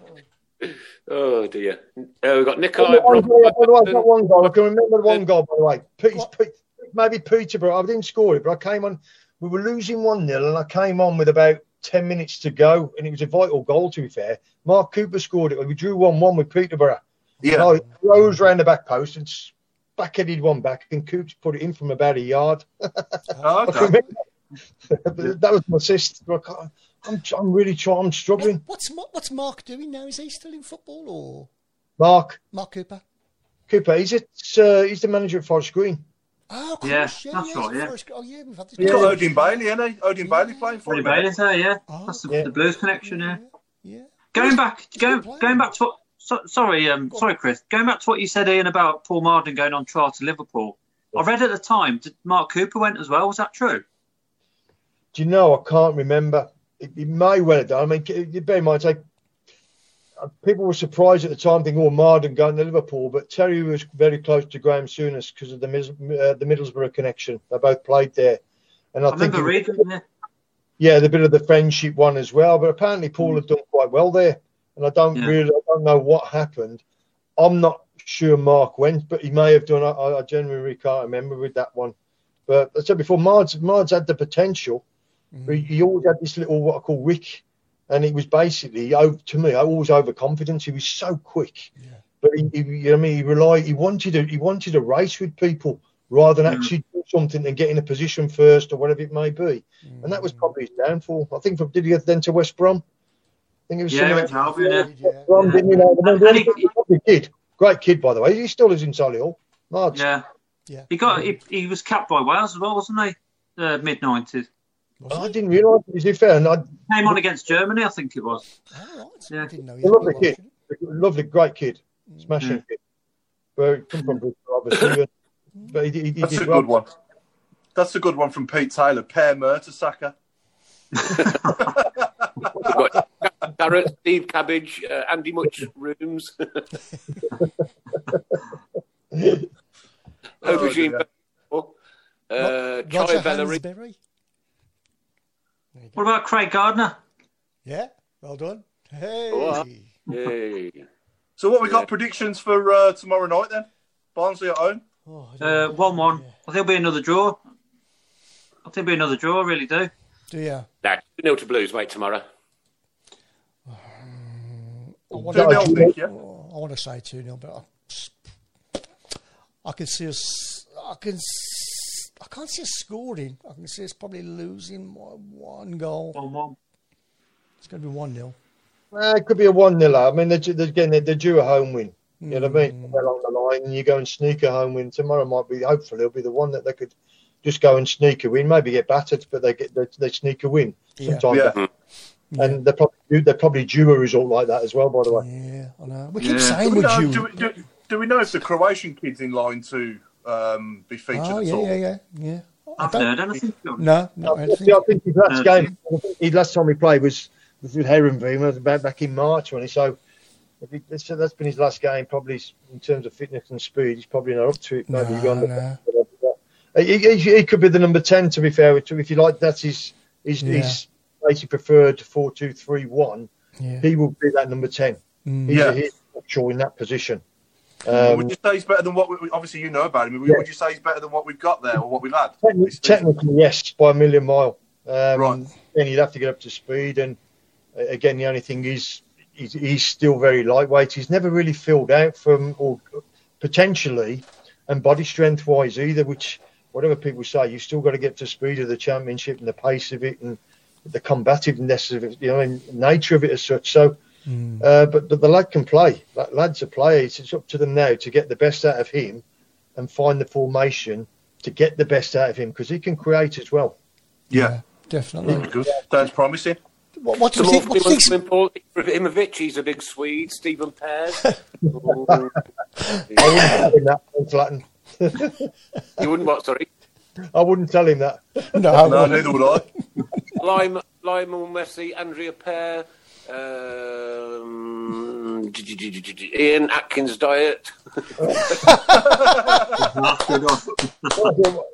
Oh dear. Uh, we've got Nikolai. by the Bro- way, by the way, I've got one goal. I can remember one goal, by the way. Pete, Pete, maybe Peterborough. I didn't score it, but I came on. We were losing 1 0, and I came on with about 10 minutes to go, and it was a vital goal, to be fair. Mark Cooper scored it. We drew 1 1 with Peterborough. Yeah. No, it rose round the back post and backheaded one back, and Coops put it in from about a yard. Oh, okay. that was my assist. I can't- I'm, I'm really trying. I'm struggling. What's what's Mark doing now? Is he still in football or Mark Mark Cooper? Cooper, he's, at, uh, he's the manager at Forest Green. Oh, course, Yeah, yeah, that's yeah, right, yeah. Forest- Oh, yeah, we've had this. He's got Odin Bailey, isn't he? Odin Bailey playing for Ronnie him. Bailey's there, yeah. Oh, That's the, yeah. the Blues connection, yeah. Yeah. Going back, He's going going back to what. So, sorry, um, sorry, Chris. Going back to what you said, Ian, about Paul Mardon going on trial to Liverpool. I read at the time that Mark Cooper went as well. Was that true? Do you know? I can't remember. It may well have done. I mean, you bear in mind, like, uh, people were surprised at the time, thinking, "Oh, Mardon going to Liverpool," but Terry was very close to Graham Souness because of the uh, the Middlesbrough connection. They both played there, and I, I think remember reading. Yeah. yeah, the bit of the friendship one as well. But apparently, Paul had done quite well there, and I don't Yeah. really, I don't know what happened. I'm not sure Mark went, but he may have done. I, I genuinely can't remember with that one. But as I said before, Mards, Mards had the potential. Mm. But he, he always had this little what I call wick, and it was basically to me. I always overconfidence. He was so quick, but he, he, you know, what I mean, he relied. He wanted a, he wanted a race with people rather than mm. actually do something and get in a position first or whatever it may be. And that was mm. probably his downfall. I think from did he get then to West Brom? I think it was Yeah, he something went to Albion, yeah. West Brom, didn't you know? And- The and he- only lovely kid, great kid by the way. He still is in Solihull. Mards. Yeah. Yeah. He got he, he was capped by Wales as well, wasn't he? Uh, Mid nineties. I didn't realise. Is he fair? And I, Came on against Germany, I think it was. All right. Yeah. I didn't know he a lovely kid, lovely, great kid, smashing kid. But he come from obviously. but he, he, he That's did a well. good one. That's a good one from Pete Taylor. Pair Mertesacker. We've got Garrett, Steve Cabbage, uh, Andy Much Rooms. Aubergine. dear. uh, Roger Chai Bellery. Hansbury. What about Craig Gardner? Yeah, well done. Hey. Oh, Hey. So what we got predictions for uh, tomorrow night then? Barnsley at home. Oh, Uh, one one. I think it'll be another draw. I think it'll be another draw. I really do. do you? Nah, 2 to Blues, mate, tomorrow. I want, Two to, nil, Nick, yeah? I want to say 2 0, but I, I can see us. I can. S- I can't see us scoring. I can see us probably losing by one goal. One one. It's going to be 1 0. Uh, it could be a 1 0. I mean, they're, they're, again, they're, they're due a home win. You know what I mean? Well on the line, and you go and sneak a home win. Tomorrow might be, hopefully, it'll be the one that they could just go and sneak a win. Maybe get battered, but they get they, they sneak a win. Yeah. Sometimes Yeah. and they're probably due, they're probably due a result like that as well. By the way, Yeah, I know. We keep Yeah. Saying we, we're know, due. do, we, do, do we know if the Croatian kid's in line to um, be featured Oh, at yeah, all? yeah, yeah, yeah. I I've heard don't, anything. to be honest. no, not I anything. think- I think his last Uh, game, I his last time he played was was with Heerenveen was about back in March when he so. if he- That's, that's been his last game, probably in terms of fitness and speed. He's probably not up to it. Maybe No, no. He, he, he could be the number ten. To be fair, if you like, that's his his, Yeah. his basically preferred four two three one. Yeah. He will be that number ten. Mm. He's, Yeah. he's sure in that position. Um, would you say he's better than what? We, obviously, you know about him. Would would you say he's better than what we've got there or what we've had? Technically, technically, yes, by a million mile. Um, right. Then you'd have to get up to speed, and uh, again, the only thing is he's, he's still very lightweight. He's never really filled out from or potentially and body strength wise either. Which whatever people say, you've still got to get to speed of the championship and the pace of it and the combativeness of it, you know, and nature of it as such. So. Mm. Uh, but but the lad can play. Lad's a player. It's up to them now to get the best out of him and find the formation to get the best out of him because he can create as well. Yeah, definitely. Good. Sounds promising. What, what do you think? What do you Ibrahimovic, he's a big Swede. Stephen Pears. I wouldn't tell him that. Latin. you wouldn't what? Sorry. I wouldn't tell him that. No, no neither would I. Lime, Lionel Messi, Andrea Pear, um, Ian Atkins diet.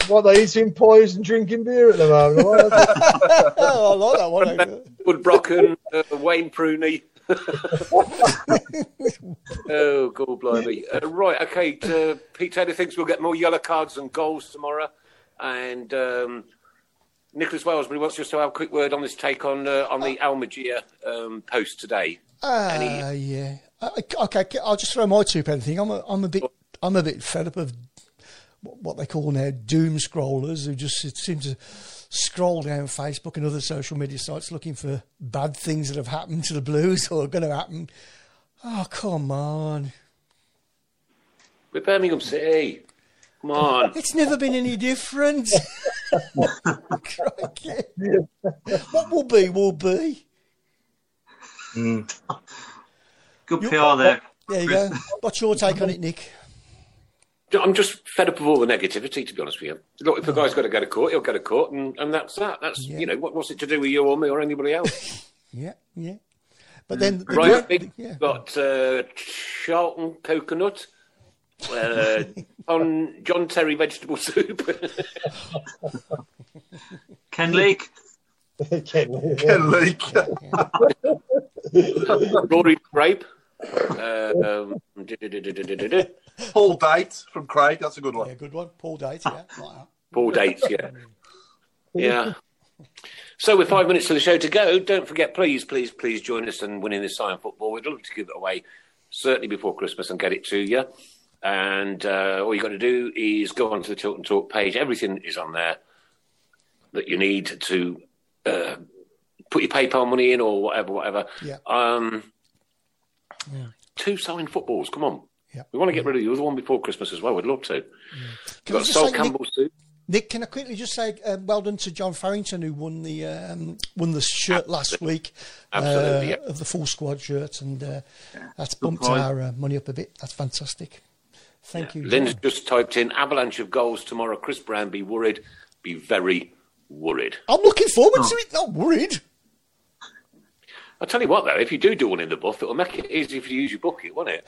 what are they eating pies and drinking beer at the moment? oh, I like that one. Wood Brocken, uh, Wayne Prooney. oh, God blimey. Uh, right, okay. Uh, Pete Taylor thinks we'll get more yellow cards and goals tomorrow. And um, Nicholas Wellesbury wants just to have a quick word on this take on uh, on the Almagier um, post today. Uh, yeah. Uh, okay, I'll just throw my two penny thing. I'm a, I'm a bit I'm a bit fed up of what they call now doom scrollers who just seem to scroll down Facebook and other social media sites looking for bad things that have happened to the Blues or are going to happen. Oh, come on. We're Birmingham City. Come on. It's never been any different. what will be, will be. Mm. Good PR there. There you go. What's your take on it, Nick? I'm just fed up of all the negativity, to be honest with you. Look, if a guy's got to go to court, he'll go to court, and, and that's that. That's yeah. you know, what, what's it to do with you or me or anybody else? yeah, yeah. But then, right, big, yeah. got uh, Charlton coconut, uh, on John Terry vegetable soup. Ken Leake. Ken Leake. Ken Leake. Rory Grape. Uh, um, Paul Date from Craig. That's a good one. Yeah, good one. Paul Date. Yeah. Paul Dates. Yeah. Yeah. So with five minutes to the show to go, don't forget, please, please, please join us in winning this sign football. We'd love to give it away certainly before Christmas and get it to you. And uh, all you've got to do is go onto the Tilton Talk page. Everything is on there that you need to uh, put your PayPal money in or whatever, whatever. Yeah. Um, yeah. Two signed footballs. Come on. Yeah. We want to get rid of the other one before Christmas as well. We'd love to. Yeah. Can got Sol Campbell Nick, soup. Nick, can I quickly just say uh, well done to John Farrington who won the um, won the shirt last week Absolutely, uh, yeah. of the full squad shirt, and uh, that's bumped our uh, money up a bit. That's fantastic. Thank you. Lynn's John. just typed in avalanche of goals tomorrow. Chris Brown, be worried. Be very worried. I'm looking forward to oh. it. Not worried. I'll tell you what, though, if you do do one in the buff, it'll make it easy for you to use your bucket, won't it?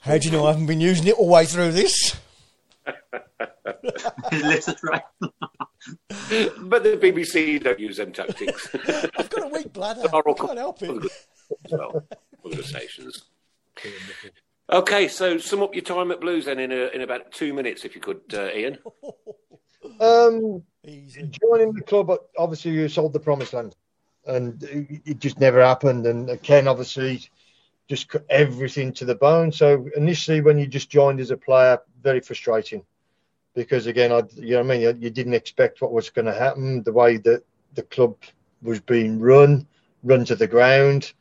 How do you know I haven't been using it all the way through this? Literally. but the BBC don't use them tactics. I've got a weak bladder. I can't help it. Well, organisations. Okay, so sum up your time at Blues then in a, in about two minutes, if you could, uh, Ian. Um, joining the club, but obviously, you sold the promised land, and it, it just never happened. And Ken obviously just cut everything to the bone. So initially, when you just joined as a player, very frustrating because again, I you know what I mean. You, you didn't expect what was going to happen. The way that the club was being run, run to the ground.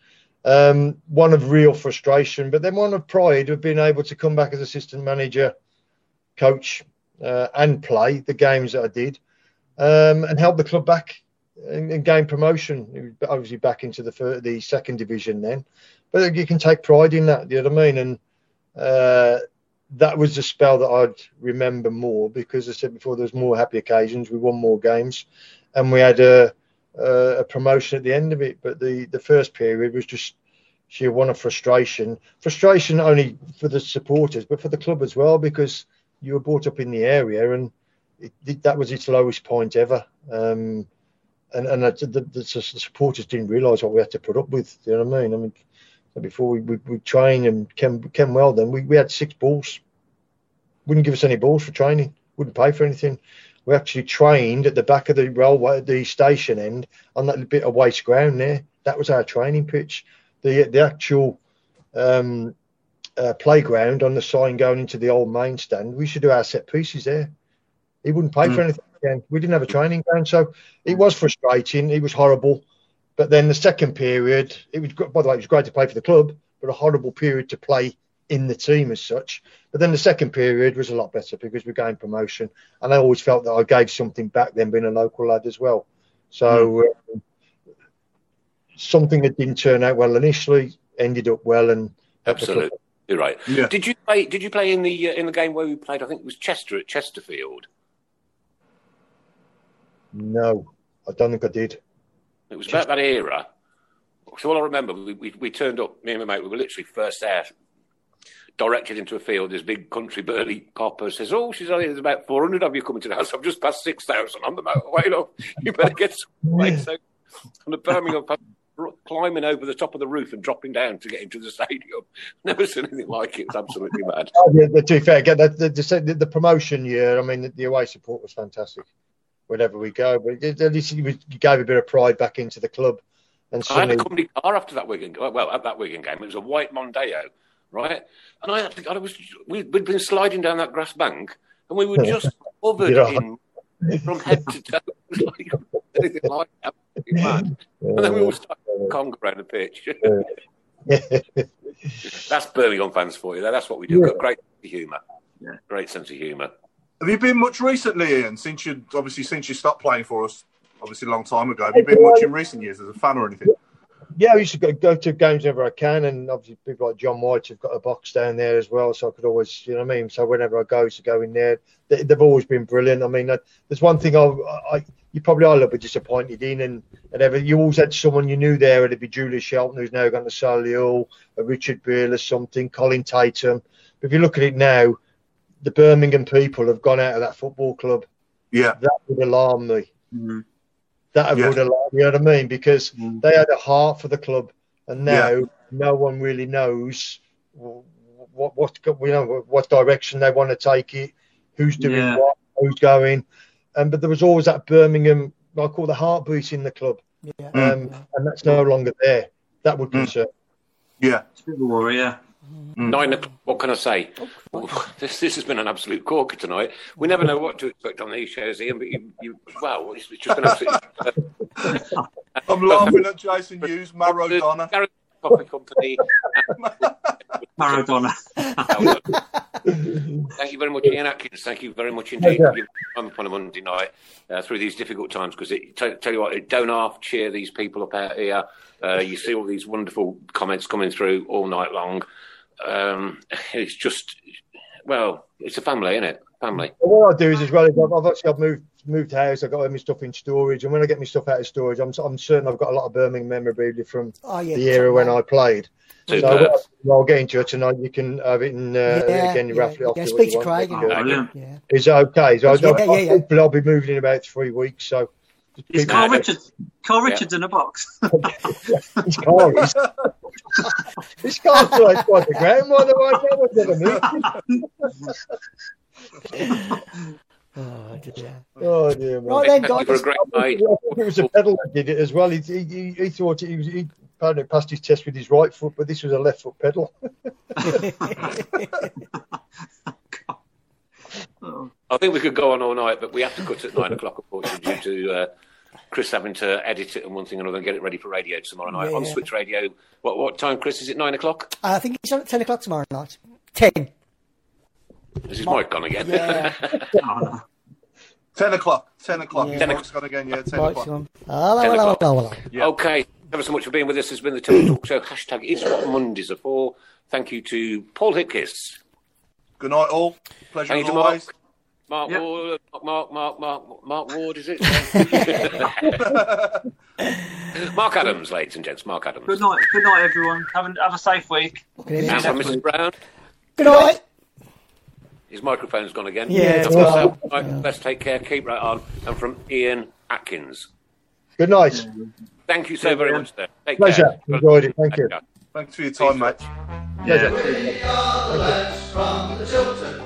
Um, one of real frustration, but then one of pride of being able to come back as assistant manager, coach, uh, and play the games that I did, um, and help the club back and, and gain promotion. Obviously, back into the fir- the second division then, but you can take pride in that. You know what I mean? And uh, that was the spell that I'd remember more because I said before, there was more happy occasions. We won more games, and we had a uh, a promotion at the end of it. But the, the first period was just sheer one of frustration. Frustration only for the supporters, but for the club as well, because you were brought up in the area and it, that was its lowest point ever. Um, and and the, the, the, supporters didn't realise what we had to put up with. You know what I mean? I mean, before we we, we train and Ken Ken Wheldon, we, we had six balls. Wouldn't give us any balls for training. Wouldn't pay for anything. We actually trained at the back of the railway, the station end, on that bit of waste ground there. That was our training pitch. The the actual um, uh, playground on the sign going into the old main stand. We should do our set pieces there. He wouldn't pay for Mm. anything again. We didn't have a training ground, so it was frustrating. It was horrible. But then the second period, it was by the way, it was great to play for the club, but a horrible period to play in the team as such. But then the second period was a lot better because we gained promotion, and I always felt that I gave something back then being a local lad as well. So um, something that didn't turn out well initially ended up well, and helped the club. Absolutely, you're right. Did you play? Did you play in the uh, in the game where we played? I think it was Chester at Chesterfield. No, I don't think I did. It was about that era. So all I remember, we, we, we turned up, me and my mate, we were literally first there, directed into a field. This big country burly copper says, "Oh, she's only there's about 400 of you coming to the house. I've just passed 6,000 on the motorway. Look, you better get some right." So, on the Birmingham climbing over the top of the roof and dropping down to get into the stadium. Never seen anything like it. It's absolutely mad. Oh, yeah, to be fair, again, the, the, the, the promotion year, I mean, the, the away support was fantastic whenever we go. But at least you you gave a bit of pride back into the club. And I had a company car after that Wigan. Well, at that Wigan game, it was a white Mondeo, right? And I, had to, I was we, we'd been sliding down that grass bank, and we were just covered Yeah. in from head to toe. Like anything like that. And then we all started to conga around the pitch. That's Birmingham fans for you. though. That's what we do. We've got great sense of humour. Great sense of humour. Have you been much recently, Ian? Since you obviously since you stopped playing for us, obviously a long time ago. Have you been much in recent years as a fan or anything? Yeah, I used to go, go to games whenever I can. And obviously, people like John White have got a box down there as well. So I could always, you know what I mean? So whenever I go, to go in there. They, they've always been brilliant. I mean, uh, there's one thing I, I you probably are a little bit disappointed in, and whatever. You always had someone you knew there. It'd be Julius Shelton, who's now gone to Solihull, a Richard Beale or something, Colin Tattum. But if you look at it now, the Birmingham people have gone out of that football club. Yeah, that would alarm me. That Yeah. would alarm you know what I mean? Because mm. they had a heart for the club, and now Yeah. no one really knows what what what you know what direction they want to take it, who's doing Yeah. what, who's going, and but there was always that Birmingham, I call the heartbeat in the club, Yeah. Mm. um, and that's no longer there. That would concern. Mm. Yeah, it's a bit of a worry. Yeah. Nine o'clock. What can I say? This this has been an absolute corker tonight. We never know what to expect on these shows, Ian. But you, you well, it's, it's just been absolutely. I'm laughing at Jason Hughes, Maradona. Gareth Coffee Company. Maradona. Thank you very much, Ian Atkins. Thank you very much indeed for giving time up on a Monday night uh, through these difficult times. Because it tell, tell you what, it don't half cheer these people up out here. Uh, you see all these wonderful comments coming through all night long. Um, it's just, well, it's a family, isn't it? Family. What I do is as well is I've, I've actually I've moved moved house. I've got all my stuff in storage, and when I get my stuff out of storage, I'm I'm certain I've got a lot of Birmingham memorabilia from Oh, yeah, the era when I played. So Superb. I'll, I'll get into it tonight. You can have it and uh, Yeah, again you yeah, raffle it off. yeah, speak to. Craig and- Yeah. Is that okay? So I, Yeah, yeah, yeah. I'll be moving in about three weeks. So Is Carl Richards? Carl Richards in a box. his car is. His car's like the ground, by the way. That was never moved. Oh, dear. Oh dear, man. Right then, Thank you guys. for a great night. I think it was a pedal that did it as well. He, he, he, he thought he was he apparently passed his test with his right foot, but this was a left foot pedal. I think we could go on all night, but we have to cut at nine o'clock, unfortunately, due to uh, Chris having to edit it and one thing and another and get it ready for radio tomorrow night Yeah, on yeah. Switch Radio. What what time, Chris? Is it nine o'clock? I think it's on at 10 o'clock tomorrow night. 10. This Is his mic gone again? Yeah. Oh. Ten o'clock. Ten o'clock. Yeah. Ten o'clock's gone again. Yeah, ten Right, o'clock. so, hello, 10 hello, o'clock. hello, hello. Okay. Ever so much for being with us. This has been the Tilton Talk Show. Hashtag it's what Mondays are for. Thank you to Paul Hipkiss. Good night, all. Pleasure Thank as you to Mark. always. Mark Yep. Ward, uh, Mark, Mark, Mark, Mark Ward, is it? Mark Adams, ladies and gents. Mark Adams. Good night. Good night, everyone. Have a, have a safe week. Okay, And from Mrs. Brown. Good night. His microphone's gone again. Yeah, And it's from gone. myself, Mike, Let's take care. Keep right on. And from Ian Atkins. Good night. Thank you so very much, sir. Take Pleasure. care. Enjoyed it. Thank you. Pleasure. Thanks for your time, mate. Pleasure. We are the lads from the Tilton.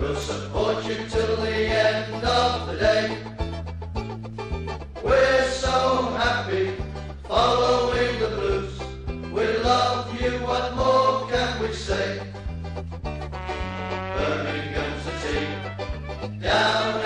We'll support you till the end of the day. We're so happy following the blues. We love you, what more can we say? Birmingham's the team. Down